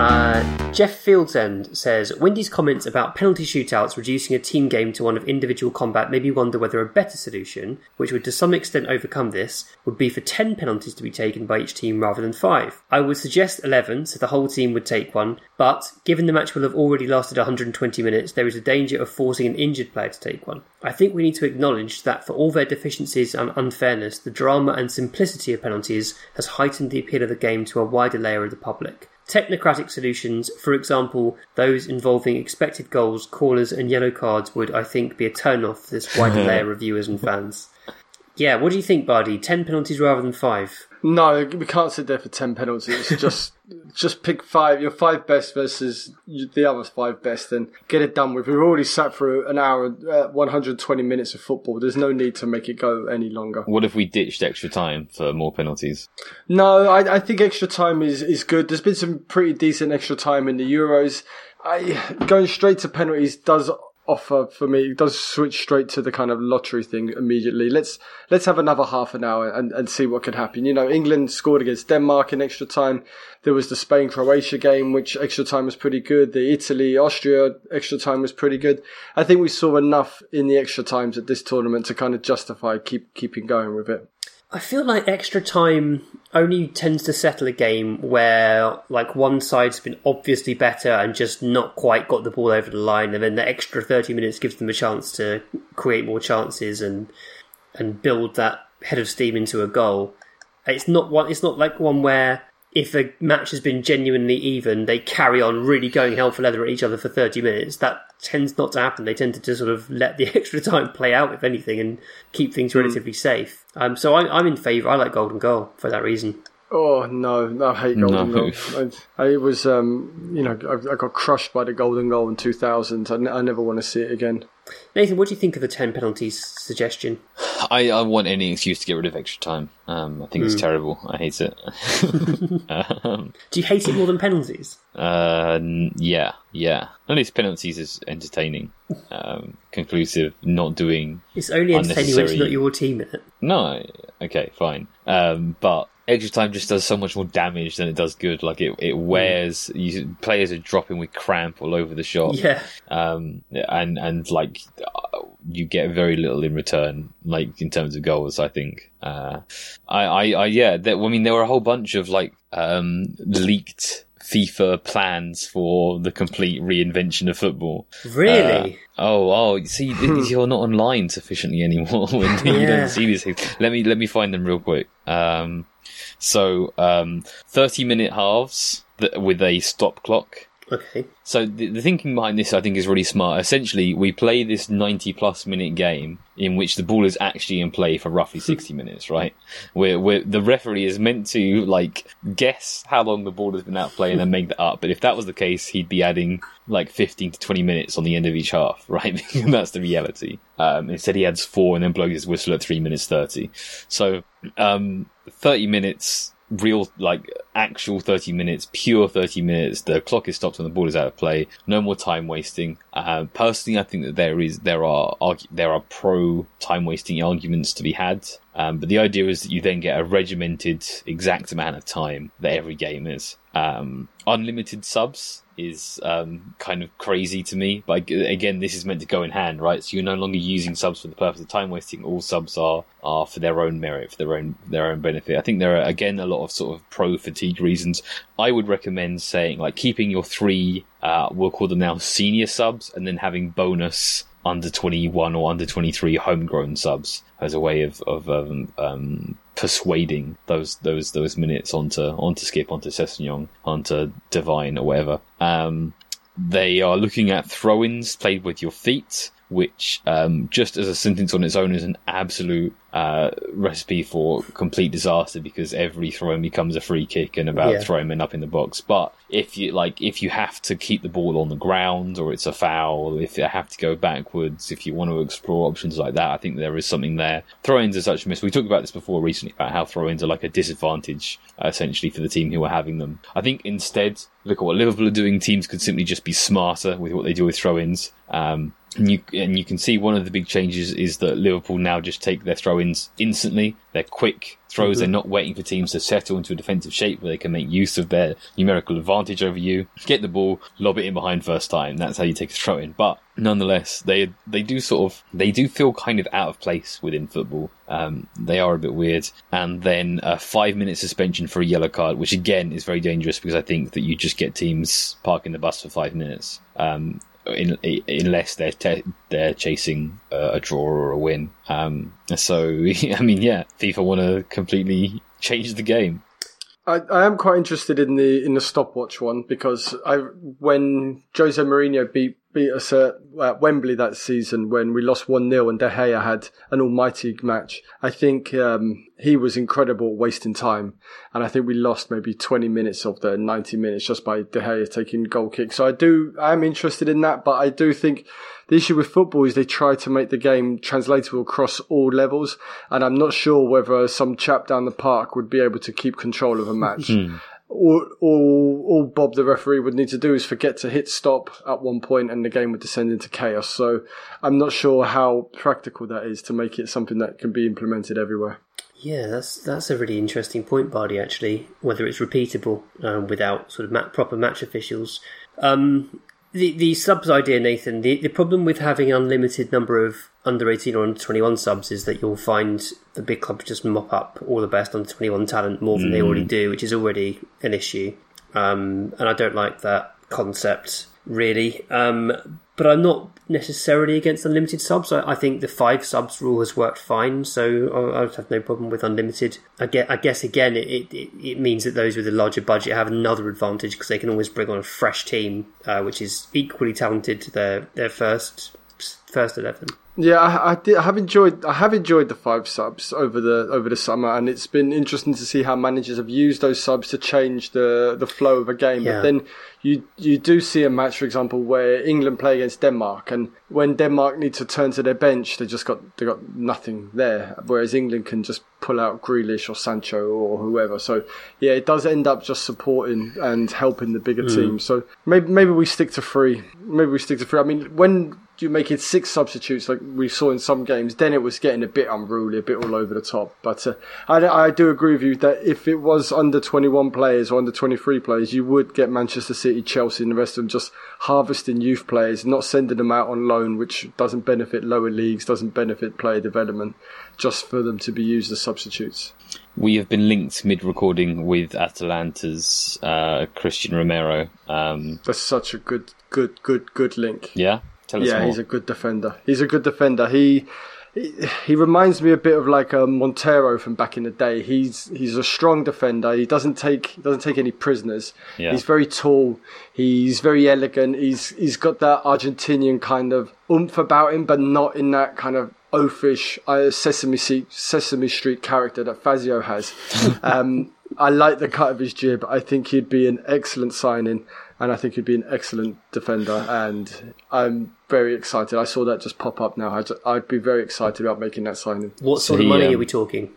Uh, Jeff Fieldsend says Windy's comments about penalty shootouts reducing a team game to one of individual combat made me wonder whether a better solution, which would to some extent overcome this, would be for 10 penalties to be taken by each team rather than 5. I would suggest 11 so the whole team would take one, but given the match will have already lasted 120 minutes, there is a danger of forcing an injured player to take one. I think we need to acknowledge that for all their deficiencies and unfairness, the drama and simplicity of penalties has heightened the appeal of the game to a wider layer of the public. Technocratic solutions, for example, those involving expected goals, corners, and yellow cards, would, I think, be a turn off for this wider (laughs) layer of viewers and fans. Yeah, what do you think, Bardi? Ten penalties rather than five? No, we can't sit there for ten penalties. (laughs) Just just pick five. Your five best versus the other five best, and get it done with. We've already sat through an hour, uh, 120 minutes of football. There's no need to make it go any longer. What if we ditched extra time for more penalties? No, I, I think extra time is is good. There's been some pretty decent extra time in the Euros. I going straight to penalties does offer for me it does switch straight to the kind of lottery thing immediately. Let's let's have another half an hour and, and see what can happen. You know, England scored against Denmark in extra time. There was the Spain Croatia game, which extra time was pretty good. The Italy Austria extra time was pretty good. I think we saw enough in the extra times at this tournament to kind of justify keep keeping going with it. I feel like extra time only tends to settle a game where like one side's been obviously better and just not quite got the ball over the line, and then the extra thirty minutes gives them a chance to create more chances and and build that head of steam into a goal. It's not one. It's not like one where if a match has been genuinely even, they carry on really going hell for leather at each other for 30 minutes. That tends not to happen. They tend to just sort of let the (laughs) extra time play out, if anything, and keep things relatively mm. safe. Um, so I, I'm in favour. I like Golden Goal for that reason. Oh no, no I hate Golden no. Goal. I, I, was, um, you know, I, I, got crushed by the Golden Goal in 2000. I, n- I never want to see it again. Nathan, what do you think of the 10 penalties suggestion? I, I want any excuse to get rid of extra time. Um, I think mm. it's hmm. terrible. I hate it. (laughs) um, do you hate it more than penalties? Uh, yeah, yeah. At least penalties is entertaining, um, conclusive, not doing. It's only entertaining when it's not your team in it. No, okay, fine. Um, but extra time just does so much more damage than it does good. Like it, it wears. You, players are dropping with cramp all over the shop. Yeah. Um, and and like you get very little in return, like in terms of goals. I think. Uh, I, I, I yeah. There, I mean, there were a whole bunch of like um leaked FIFA plans for the complete reinvention of football. Really? Uh, oh, oh, see, (laughs) you're not online sufficiently anymore (laughs) when yeah. you don't see these things. Let me let me find them real quick. Um, so, um, 30 minute halves with a stop clock. Okay. So the, the, thinking behind this, I think, is really smart. Essentially, we play this 90 plus minute game in which the ball is actually in play for roughly (laughs) 60 minutes, right? Where, where the referee is meant to, like, guess how long the ball has been out play and then make that up. But if that was the case, he'd be adding, like, 15 to 20 minutes on the end of each half, (laughs) right? that's the reality. Um, instead, he adds four and then blows his whistle at 3 minutes 30. So, um, 30 minutes real like actual 30 minutes pure 30 minutes. The clock is stopped and the ball is out of play. No more time wasting. Uh, personally i think that there is there are there are pro time wasting arguments to be had um, but the idea is that you then get a regimented exact amount of time that every game is um, unlimited subs is um, kind of crazy to me. But again, this is meant to go in hand, right? So you're no longer using subs for the purpose of time wasting. All subs are are for their own merit, for their own their own benefit. I think there are again a lot of sort of pro fatigue reasons. I would recommend saying like keeping your three, uh, we'll call them now senior subs, and then having bonus under 21 or under 23 homegrown subs as a way of, of um, um, persuading those those those minutes onto onto Skipp, onto Sessegnon, onto Devine or whatever. Um, they are looking at throw-ins played with your feet which um, just as a sentence on its own is an absolute uh, recipe for complete disaster because every throw in becomes a free kick and about yeah. throwing men up in the box. But if you like, if you have to keep the ball on the ground or it's a foul, if you have to go backwards, if you want to explore options like that, I think there is something there. Throw-ins are such a miss. We talked about this before recently about how throw-ins are like a disadvantage uh, essentially for the team who are having them. I think instead, look at what Liverpool are doing. Teams could simply just be smarter with what they do with throw-ins. Um, and you and you can see one of the big changes is that Liverpool now just take their throw-ins instantly. They're quick throws. Mm-hmm. They're not waiting for teams to settle into a defensive shape where they can make use of their numerical advantage over you. Get the ball, lob it in behind first time. That's how you take a throw in. But nonetheless, they they do sort of they do feel kind of out of place within football. Um, they are a bit weird. And then a five minute suspension for a yellow card, which again is very dangerous because I think that you just get teams parking the bus for five minutes. Um, in, unless they're te- they're chasing uh, a draw or a win. Um, so (laughs) I mean, yeah, FIFA want to completely change the game. I, I am quite interested in the in the stopwatch one because I when Jose Mourinho beat beat us at, at Wembley that season when we lost 1 0 and De Gea had an almighty match. I think um, he was incredible wasting time. And I think we lost maybe 20 minutes of the 90 minutes just by De Gea taking goal kicks. So I do, I am interested in that, but I do think the issue with football is they try to make the game translatable across all levels. And I'm not sure whether some chap down the park would be able to keep control of a match all, all, Bob the referee would need to do is forget to hit stop at one point and the game would descend into chaos. So I'm not sure how practical that is to make it something that can be implemented everywhere. Yeah, that's that's a really interesting point, Bardi. Actually, whether it's repeatable um, without sort of proper match officials. Um, the the subs idea, Nathan. The the problem with having unlimited number of under eighteen or under twenty one subs is that you'll find the big clubs just mop up all the best under twenty one talent more than mm. they already do, which is already an issue. Um, and I don't like that concept really. Um, but I'm not necessarily against unlimited subs. I, I, think the five subs rule has worked fine, so I, I have no problem with unlimited. I, get, I guess again, it, it, it, means that those with a larger budget have another advantage because they can always bring on a fresh team, uh, which is equally talented to their their first first eleven. Yeah, I, I, did, I, have enjoyed. I have enjoyed the five subs over the over the summer, and it's been interesting to see how managers have used those subs to change the the flow of a game. Yeah. But then you you do see a match, for example, where England play against Denmark, and when Denmark need to turn to their bench, they just got they got nothing there. Whereas England can just pull out Grealish or Sancho or whoever. So yeah, it does end up just supporting and helping the bigger mm. team. So maybe maybe we stick to three. Maybe we stick to three. I mean, when you make it six substitutes like we saw in some games, then it was getting a bit unruly, a bit all over the top. But uh, I, I do agree with you that if it was under 21 players or under 23 players, you would get Manchester City, Chelsea, and the rest of them just harvesting youth players, not sending them out on loan, which doesn't benefit lower leagues, doesn't benefit player development, just for them to be used as substitutes. We have been linked mid-recording with Atalanta's uh, Cristian Romero. Um, That's such a good, good, good, good link. Yeah. Tell yeah, he's a good defender. He's a good defender. He, he he reminds me a bit of like a um, Montero from back in the day. He's he's a strong defender. He doesn't take doesn't take any prisoners. Yeah. He's very tall. He's very elegant. He's he's got that Argentinian kind of oomph about him, but not in that kind of oafish uh, Sesame Street, Sesame Street character that Fazio has. (laughs) um, I like the cut of his jib. I think he'd be an excellent signing and I think he'd be an excellent defender. And I'm very excited. I saw that just pop up now. I'd, I'd be very excited about making that signing. What sort of money um, are we talking?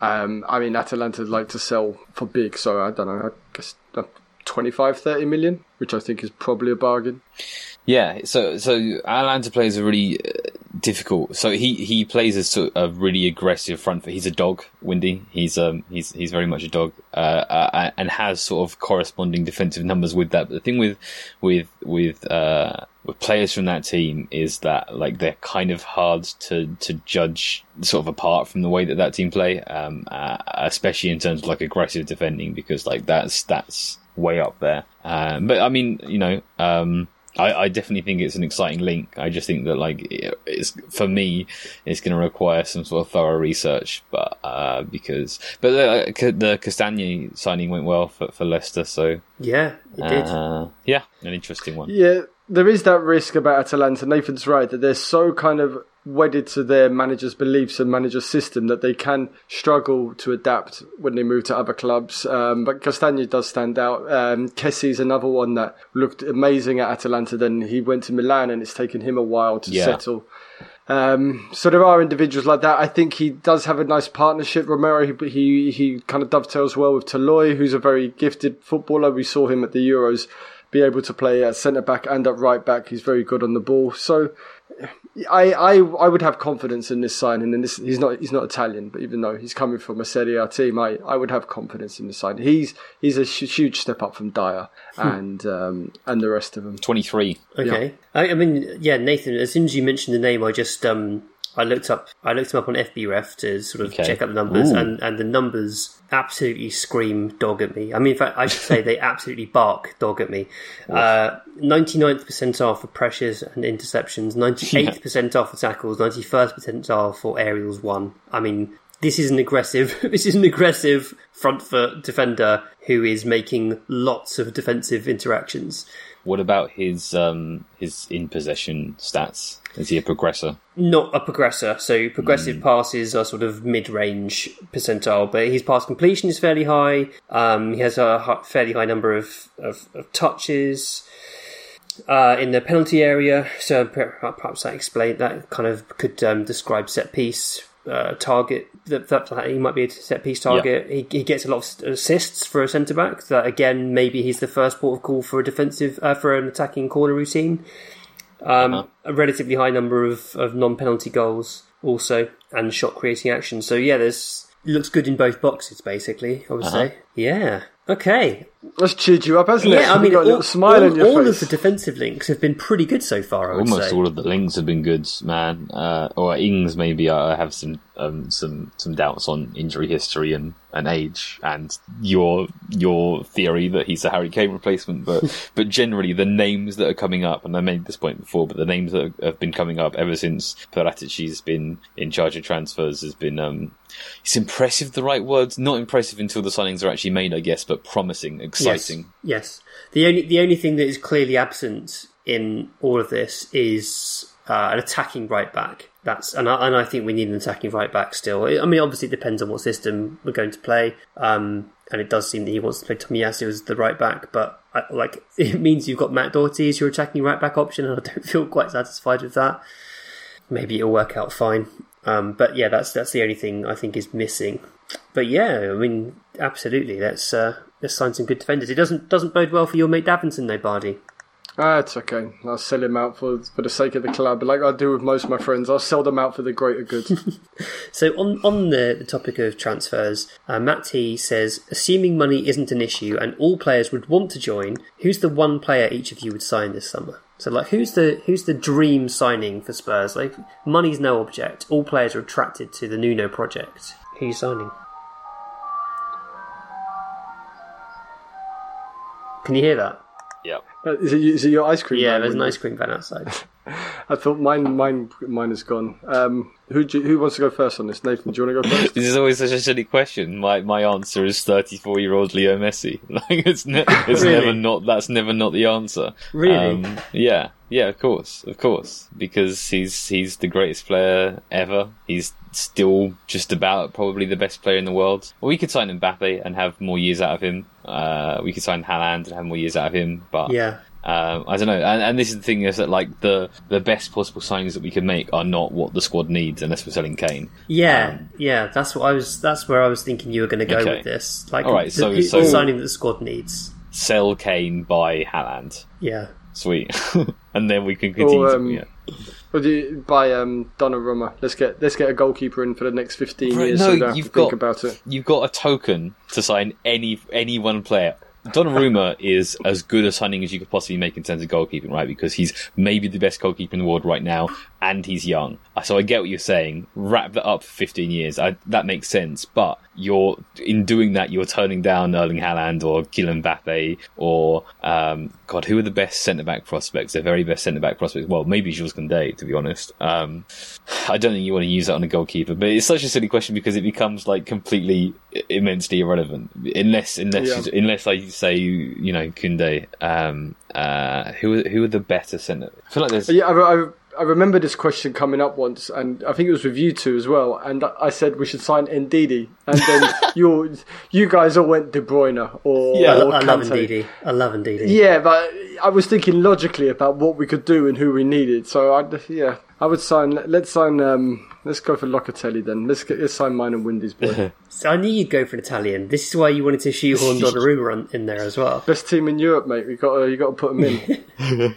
Um, I mean, Atalanta like to sell for big, so I don't know. I guess uh, 25, 30 million, which I think is probably a bargain. Yeah, so so Atalanta plays a really uh, difficult. So he, he plays a sort of really aggressive front foot. He's a dog, Windy. He's um he's he's very much a dog, uh, uh, and has sort of corresponding defensive numbers with that. But the thing with with with uh with players from that team is that like they're kind of hard to to judge sort of apart from the way that that team play, um, uh, especially in terms of like aggressive defending because like that's that's way up there. Um, but I mean, you know, um, I, I, definitely think it's an exciting link. I just think that like it's for me, it's going to require some sort of thorough research, but uh, because but the, the Castagne signing went well for, for Leicester, so yeah, it did. Uh, yeah, an interesting one. Yeah, there is that risk about Atalanta. Nathan's right that they're so kind of wedded to their manager's beliefs and manager's system that they can struggle to adapt when they move to other clubs. Um, but Castagne does stand out. Um, is another one that looked amazing at Atalanta. Then he went to Milan and it's taken him a while to yeah. settle. Um, so there are individuals like that. I think he does have a nice partnership. Romero, he, he, he kind of dovetails well with Toloi, who's a very gifted footballer. We saw him at the Euros be able to play at centre back and at right back. He's very good on the ball. So I, I I would have confidence in this signing. And this he's not he's not Italian, but even though he's coming from a Serie A team, I, I would have confidence in the signing. He's he's a huge step up from Dier hmm. and um, and the rest of them. Twenty three. Okay. Yeah. I, I, mean, yeah, Nathan. As soon as you mentioned the name, I just um I looked up I looked him up on FBref to sort of okay. check out the numbers, and, and the numbers absolutely scream dog at me. I mean, in fact, I should say they absolutely bark dog at me. Uh, 99th percentile for pressures and interceptions, 98th yeah. percentile for tackles, 91st percentile for aerials won. I mean, this is an aggressive. (laughs) This is an aggressive front foot defender who is making lots of defensive interactions. What about his um, his in possession stats? Is he a progressor? Not a progressor. So progressive passes are sort of mid range percentile, but his pass completion is fairly high. Um, he has a fairly high number of, of, of touches. Uh, in the penalty area, so perhaps that explain that kind of could um, describe set piece uh, target that, that, that he might be a set piece target. He, he gets a lot of assists for a centre back. That again, maybe he's the first port of call for a defensive uh, for an attacking corner routine. Um, A relatively high number of, of non penalty goals also and shot creating action. So yeah, there's looks good in both boxes basically. I would say yeah. Okay, That's cheered you up, hasn't it? yeah. I mean, got a all, smile all, on your all face. of the defensive links have been pretty good so far. I would Almost say. all of the links have been good, man. Uh, or Ings, maybe I have some um, some some doubts on injury history and, and age, and your your theory that he's a Harry Kane replacement. But (laughs) but generally, the names that are coming up, and I made this point before, but the names that have been coming up ever since Paratici's been in charge of transfers has been um, it's impressive. The right words, not impressive until the signings are actually made, I guess, but promising, exciting. Yes, yes. The only the only thing that is clearly absent in all of this is uh, an attacking right back. That's and I, and I think we need an attacking right back still. I mean, obviously, it depends on what system we're going to play. Um, and it does seem that he wants to play Tomiyasu as the right back, but I, like (laughs) it means you've got Matt Doherty as your attacking right back option, and I don't feel quite satisfied with that. Maybe it'll work out fine. Um, but yeah, that's that's the only thing I think is missing. But yeah, I mean, absolutely. Let's uh, let's sign some good defenders. It doesn't doesn't bode well for your mate Davinson, though, Bardi. Ah, it's okay. I'll sell him out for for the sake of the club, like I do with most of my friends. I'll sell them out for the greater good. (laughs) So on on the, the topic of transfers, uh, Matt T says, assuming money isn't an issue and all players would want to join, who's the one player each of you would sign this summer? So like, who's the who's the dream signing for Spurs? Like, money's no object. All players are attracted to the Nuno project. Who are you signing? Can you hear that? Yep. Uh, is, it, is it your ice cream? Yeah, man, there's an ice cream van outside. (laughs) I thought mine, mine, mine is gone. Um, who you- who wants to go first on this? Nathan, do you want to go first? This is always such a silly question. My my answer is thirty four year old Leo Messi. (laughs) Like it's ne- it's Really? never not that's never not the answer. Really? Um, yeah, yeah, of course, of course, because he's he's the greatest player ever. He's still just about probably the best player in the world. Well, we could sign Mbappe and have more years out of him. Uh, we could sign Haaland and have more years out of him. But Yeah. Um, I don't know, and, and this is the thing is that like the the best possible signings that we can make are not what the squad needs unless we're selling Kane. Yeah, yeah, that's what I was. That's where I was thinking you were going to go Um, Okay. with this. Like, All right, the, so- the so- signing that the squad needs. Sell Kane buy Haaland. Yeah, Sweet, (laughs) and then we can continue. Or, to- um, yeah. Or do you buy um, Donnarumma? Let's get let's get a goalkeeper in for the next fifteen Right, years. no, so we don't have you've to think got- about it. You've got a token to sign any any one player. Donnarumma is as good a signing as you could possibly make in terms of goalkeeping, right? Because he's maybe the best goalkeeper in the world right now, and he's young. So I get what you're saying. Wrap that up for 15 years. I, that makes sense. But you're in doing that, you're turning down Erling Haaland or Kylian Mbappe or um, God, who are the best centre back prospects? The very best centre back prospects. Well, maybe Jules Koundé, to be honest. Um, I don't think you want to use that on a goalkeeper, but it's such a silly question because it becomes like completely immensely irrelevant unless unless Yeah. unless I say you know Koundé. Um, uh, who are, who are the better centre? I feel like there's Yeah, I, I, I remember this question coming up once, and I think it was with you two as well. And I said we should sign Ndidi, and then (laughs) you you guys all went De Bruyne or, Yeah, I, or I love Ndidi. I love Ndidi. Yeah, but I was thinking logically about what we could do and who we needed. So I yeah, I would sign. Let's sign. Um, let's go for Locatelli then. Let's get let's sign mine and Windy's boy. (laughs) So I knew you'd go for an Italian. This is why you wanted to shoehorn Donnarumma (laughs) on- in there as well. Best team in Europe, mate. We got to, you got to put them in.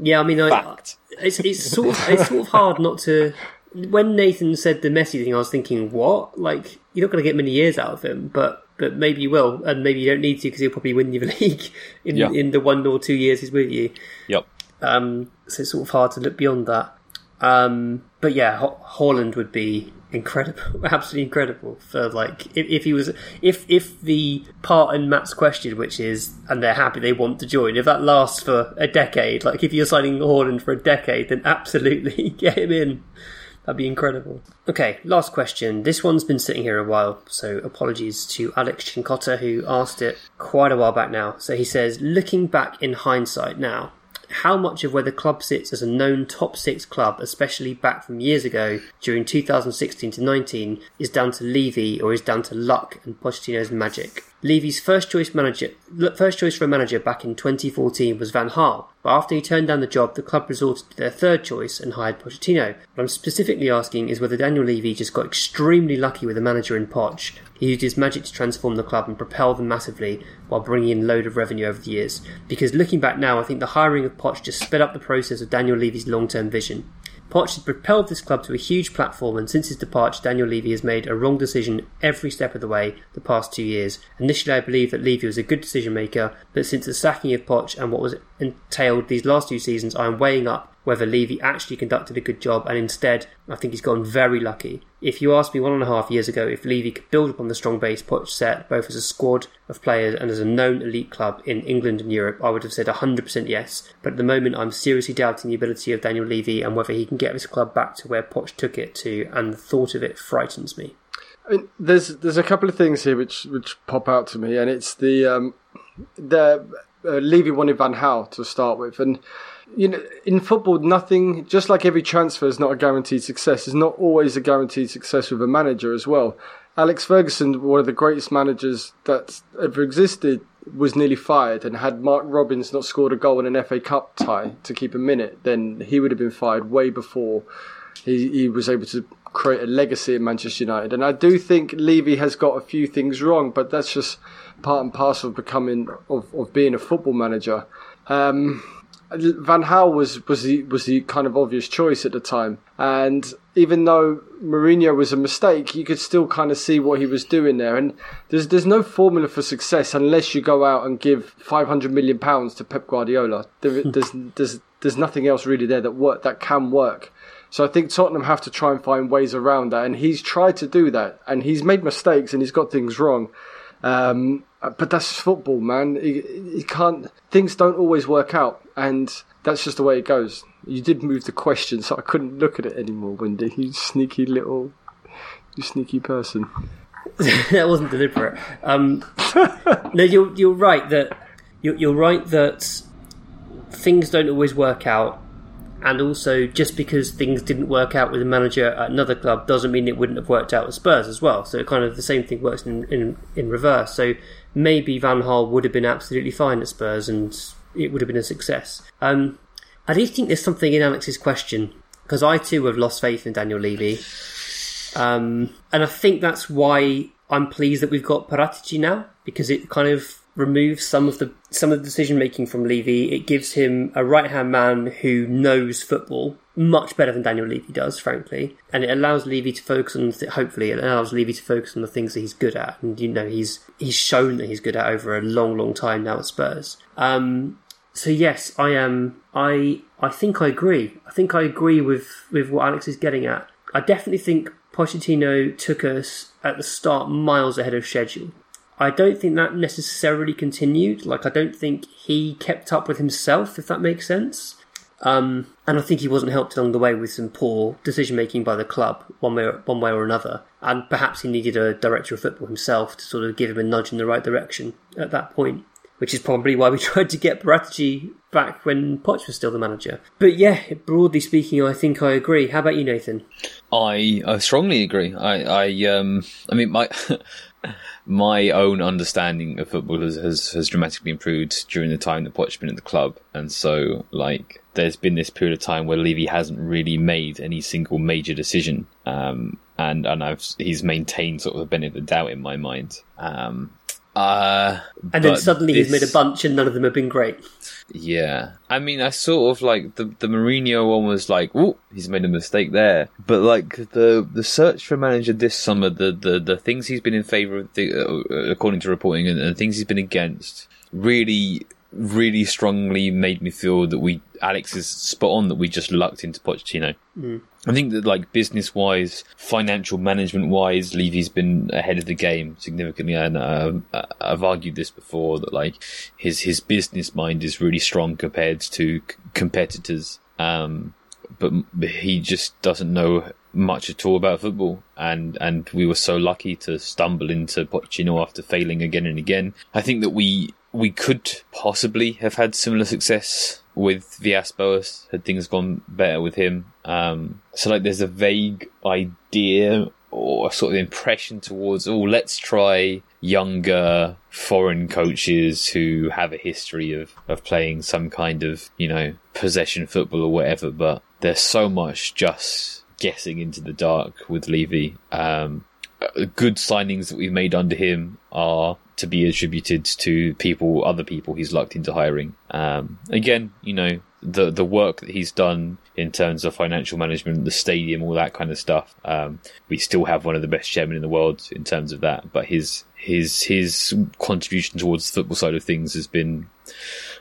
Yeah, I mean, I, fact. It's it's sort of it's sort of hard not to. When Nathan said the Messi thing, I was thinking, what? Like you're not going to get many years out of him, but but maybe you will, and maybe you don't need to because he'll probably win you the (laughs) league in Yeah. in the one or two years he's with you. Yep. Um, so it's sort of hard to look beyond that. Um, but yeah, Ho- Haaland would be incredible, (laughs) absolutely incredible for like if, if he was if if the part in Matt's question, which is and they're happy they want to join, if that lasts for a decade, like if you're signing Haaland for a decade, then absolutely (laughs) get him in. That'd be incredible. Okay, last question. This one's been sitting here a while, so apologies to Alex Chincotta who asked it quite a while back now. So he says, looking back in hindsight now, how much of where the club sits as a known top six club, especially back from years ago during 2016 to 19, is down to Levy or is down to luck and Pochettino's magic? Levy's first choice manager, first choice for a manager back in 2014 was Van Gaal, but after he turned down the job, the club resorted to their third choice and hired Pochettino. What I'm specifically asking is whether Daniel Levy just got extremely lucky with a manager in Poch. He used his magic to transform the club and propel them massively while bringing in load of revenue over the years. Because looking back now, I think the hiring of Poch just sped up the process of Daniel Levy's long-term vision. Poch has propelled this club to a huge platform, and since his departure, Daniel Levy has made a wrong decision every step of the way the past two years. Initially, I believed that Levy was a good decision maker, but since the sacking of Poch and what was entailed these last two seasons, I am weighing up whether Levy actually conducted a good job, and instead, I think he's gone very lucky. If you asked me one and a half years ago if Levy could build upon the strong base Poch set, both as a squad of players and as a known elite club in England and Europe, I would have said 100% yes. But at the moment, I'm seriously doubting the ability of Daniel Levy and whether he can get this club back to where Poch took it to, and the thought of it frightens me. I mean, there's there's a couple of things here which which pop out to me, and it's the um, the uh, Levy wanted Van Gaal to start with, and you know, in football, nothing, just like every transfer is not a guaranteed success, is not always a guaranteed success with a manager as well. Alex Ferguson, one of the greatest managers that ever existed, was nearly fired. And had Mark Robins not scored a goal in an FA Cup tie to keep a minute, then he would have been fired way before he, he was able to create a legacy at Manchester United. And I do think Levy has got a few things wrong, but that's just part and parcel of becoming, of, of being a football manager. Um, Van Gaal was was the was the kind of obvious choice at the time, and even though Mourinho was a mistake, you could still kind of see what he was doing there. And there's there's no formula for success unless you go out and give 500 million pounds to Pep Guardiola. There, hmm. there's there's there's nothing else really there that work that can work. So I think Tottenham have to try and find ways around that, and he's tried to do that, and he's made mistakes and he's got things wrong. Um, but that's football, man. You, can't. Things don't always work out, and that's just the way it goes. You did move the question, so I couldn't look at it anymore, Windy. (laughs) You sneaky little, you sneaky person. (laughs) that wasn't deliberate. Um, no, you're you're right that you're, you're right that things don't always work out and also just because things didn't work out with a manager at another club doesn't mean it wouldn't have worked out with Spurs as well. So kind of the same thing works in in, in reverse. So maybe Van Gaal would have been absolutely fine at Spurs and it would have been a success. Um, I do think there's something in Alex's question because I too have lost faith in Daniel Levy, um, and I think that's why I'm pleased that we've got Paratici now because it kind of removes some of the some of the decision making from Levy. It gives him a right hand man who knows football much better than Daniel Levy does, frankly, and it allows Levy to focus on. Th- hopefully, it allows Levy to focus on the things that he's good at, and you know he's he's shown that he's good at over a long, long time now at Spurs. Um, so yes, I am. I I think I agree. I think I agree with with what Alex is getting at. I definitely think Pochettino took us at the start miles ahead of schedule. I don't think that necessarily continued. Like, I don't think he kept up with himself, if that makes sense. Um, and I think he wasn't helped along the way with some poor decision making by the club, one way, or, one way or another. And perhaps he needed a director of football himself to sort of give him a nudge in the right direction at that point. Which is probably why we (laughs) tried to get Paratici back when Poch was still the manager. But yeah, broadly speaking, I think I agree. How about you, Nathan? I, I strongly agree. I, I, um, I mean, my. (laughs) my own understanding of football has, has, has, dramatically improved during the time that Poch's been at the club. And so, like, there's been this period of time where Levy hasn't really made any single major decision. Um, and, and I've, he's maintained sort of a benefit of the doubt in my mind. Um, uh, and then suddenly this... he's made a bunch and none of them have been great. Yeah. I mean, I sort of like the, the Mourinho one was like, oh, he's made a mistake there. But like the, the search for manager this summer, the, the, the things he's been in favour of, the, uh, according to reporting, and, and things he's been against, really really strongly made me feel that we Alex is spot on that we just lucked into Pochettino. Mm. I think that like business wise, financial management wise, Levy's been ahead of the game significantly, and uh, I've argued this before that like his his business mind is really strong compared to c- competitors. Um, but he just doesn't know much at all about football, and and we were so lucky to stumble into Pochettino after failing again and again. I think that we we could possibly have had similar success with Villas-Boas had things gone better with him. Um, so like, there's a vague idea or a sort of impression towards, oh, let's try younger foreign coaches who have a history of, of playing some kind of, you know, possession football or whatever. But there's so much just guessing into the dark with Levy. Um, good signings that we've made under him are to be attributed to people, other people he's lucked into hiring. Um, again, you know, the the work that he's done in terms of financial management, the stadium, all that kind of stuff. Um, we still have one of the best chairmen in the world in terms of that, but his his his contribution towards the football side of things has been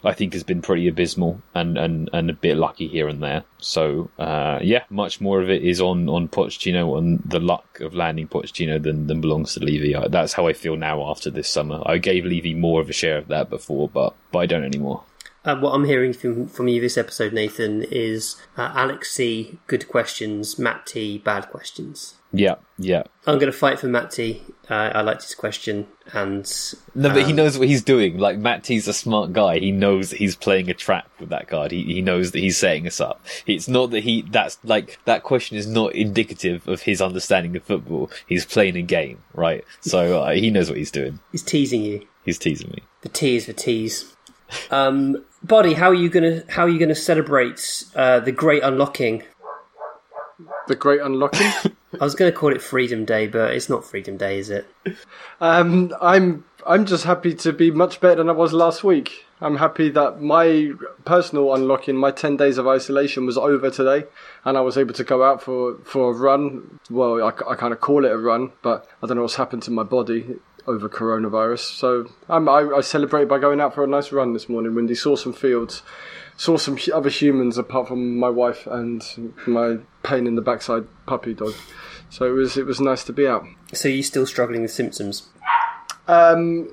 I think has been pretty abysmal and, and, and a bit lucky here and there. So uh, yeah, much more of it is on on Pochettino and the luck of landing Pochettino than, than belongs to Levy. That's how I feel now after this summer. I gave Levy more of a share of that before, but but I don't anymore. Uh, what I'm hearing from, from you this episode, Nathan, is uh, Alex C. Good questions, Matt T. Bad questions. Yeah, yeah. I'm going to fight for Matt T. Uh, I liked his question, and no, but um, he knows what he's doing. Like Matt T's a smart guy. He knows that he's playing a trap with that card. He he knows that he's setting us up. It's not that he. That's like that question is not indicative of his understanding of football. He's playing a game, right? So uh, he knows what he's doing. He's teasing you. He's teasing me. The T is for tease. Um, Bardi, how are you gonna how are you gonna celebrate uh, the great unlocking? The great unlocking. (laughs) I was going to call it Freedom Day, but it's not Freedom Day, is it? Um, I'm I'm just happy to be much better than I was last week. I'm happy that my personal unlocking, my ten days of isolation, was over today, and I was able to go out for for a run. Well, I, I kind of call it a run, but I don't know what's happened to my body over coronavirus. So um, I, I celebrate by going out for a nice run this morning. Windy saw some fields, saw some other humans apart from my wife and my pain in the backside puppy dog. So it was it was nice to be out. So you're still struggling with symptoms? Um,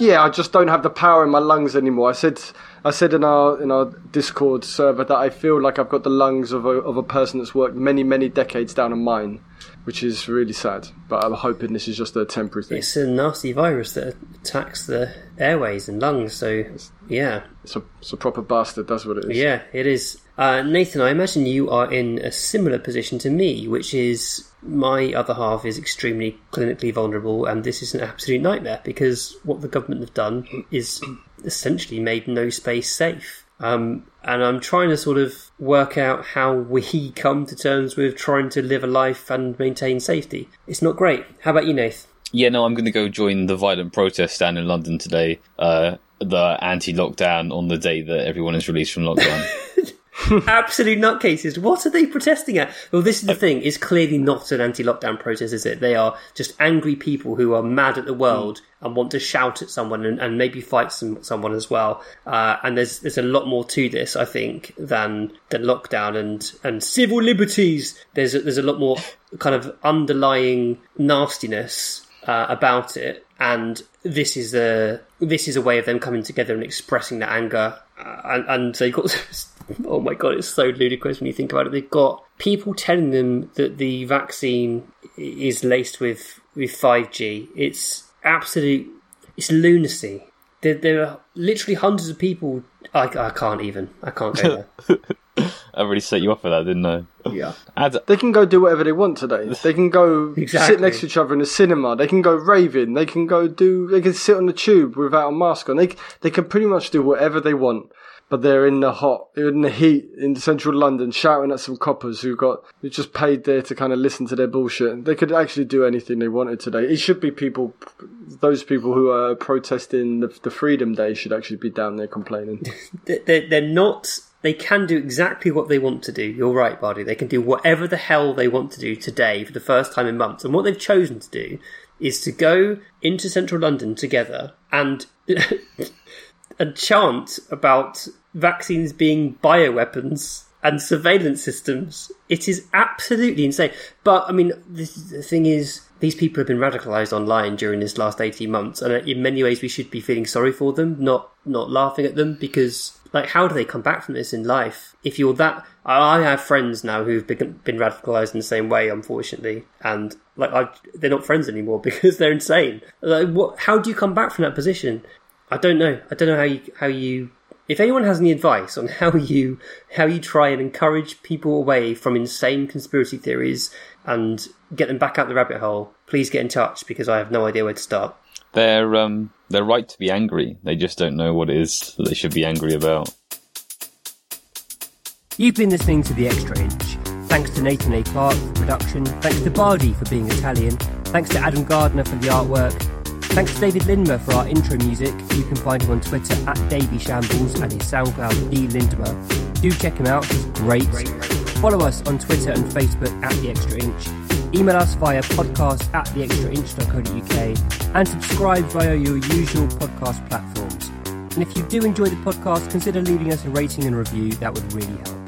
yeah, I just don't have the power in my lungs anymore. I said I said in our in our Discord server that I feel like I've got the lungs of a of a person that's worked many many decades down a mine which is really sad. But I'm hoping this is just a temporary thing. It's a nasty virus that attacks the airways and lungs. So yeah, it's a, it's a proper bastard. That's what it is. Yeah, it is. Uh, Nathan, I imagine you are in a similar position to me, which is my other half is extremely clinically vulnerable, and this is an absolute nightmare because what the government have done is essentially made no space safe. Um, and I'm trying to sort of work out how we (laughs) come to terms with trying to live a life and maintain safety. It's not great. How about you, Nath? Yeah, no, I'm going to go join the violent protest down in London today. Uh, the anti-lockdown on the day that everyone is released from lockdown. (laughs) (laughs) Absolute nutcases. What are they protesting at? Well, this is the thing. It's clearly not an anti-lockdown protest, is it? They are just angry people who are mad at the world mm. and want to shout at someone and, and maybe fight some, someone as well. Uh, and there's there's a lot more to this, I think, than than lockdown and and civil liberties. There's a, there's a lot more kind of underlying nastiness uh, about it, and this is a this is a way of them coming together and expressing their anger. Uh, and, and they got (laughs) (laughs) oh my god, it's so ludicrous when you think about it. They've got people telling them that the vaccine is laced with with 5G. It's absolute, it's lunacy. There, there are literally hundreds of people. I, I can't even. I can't go there. (laughs) (laughs) I really set you up for that, didn't I? Yeah. They can go do whatever they want today. They can go exactly. sit next to each other in a cinema. They can go raving. They can go do. They can sit on the tube without a mask on. They they can pretty much do whatever they want but they're in the hot, they're in the heat in central London, shouting at some coppers who got who just paid there to kind of listen to their bullshit. They could actually do anything they wanted today. It should be people, those people who are protesting the, the Freedom Day should actually be down there complaining. (laughs) they're, they're not. They can do exactly what they want to do. You're right, Bardi. They can do whatever the hell they want to do today for the first time in months. And what they've chosen to do is to go into central London together and (laughs) and chant about vaccines being bioweapons and surveillance systems. It is absolutely insane. But I mean, the, the thing is, these people have been radicalized online during this last 18 months and in many ways we should be feeling sorry for them not not laughing at them because like how do they come back from this in life? If you're that i have friends now who've been, been radicalized in the same way unfortunately and like I, they're not friends anymore (laughs) because they're insane. Like what how do you come back from that position? I don't know. I don't know how you how you if anyone has any advice on how you how you try and encourage people away from insane conspiracy theories and get them back out the rabbit hole, please get in touch because I have no idea where to start. They're um they're right to be angry. They just don't know what it is that they should be angry about. You've been listening to The Extra Inch. Thanks to Nathan A. Clark for production. Thanks to Bardi for being Italian. Thanks to Adam Gardner for the artwork. Thanks to David Lindmer for our intro music. You can find him on Twitter at Davy Shambles and his SoundCloud D Lindmer. Do check him out, he's great. Follow us on Twitter and Facebook at The Extra Inch. Email us via podcast at theextrainch.co.uk and subscribe via your usual podcast platforms. And if you do enjoy the podcast, consider leaving us a rating and review, that would really help.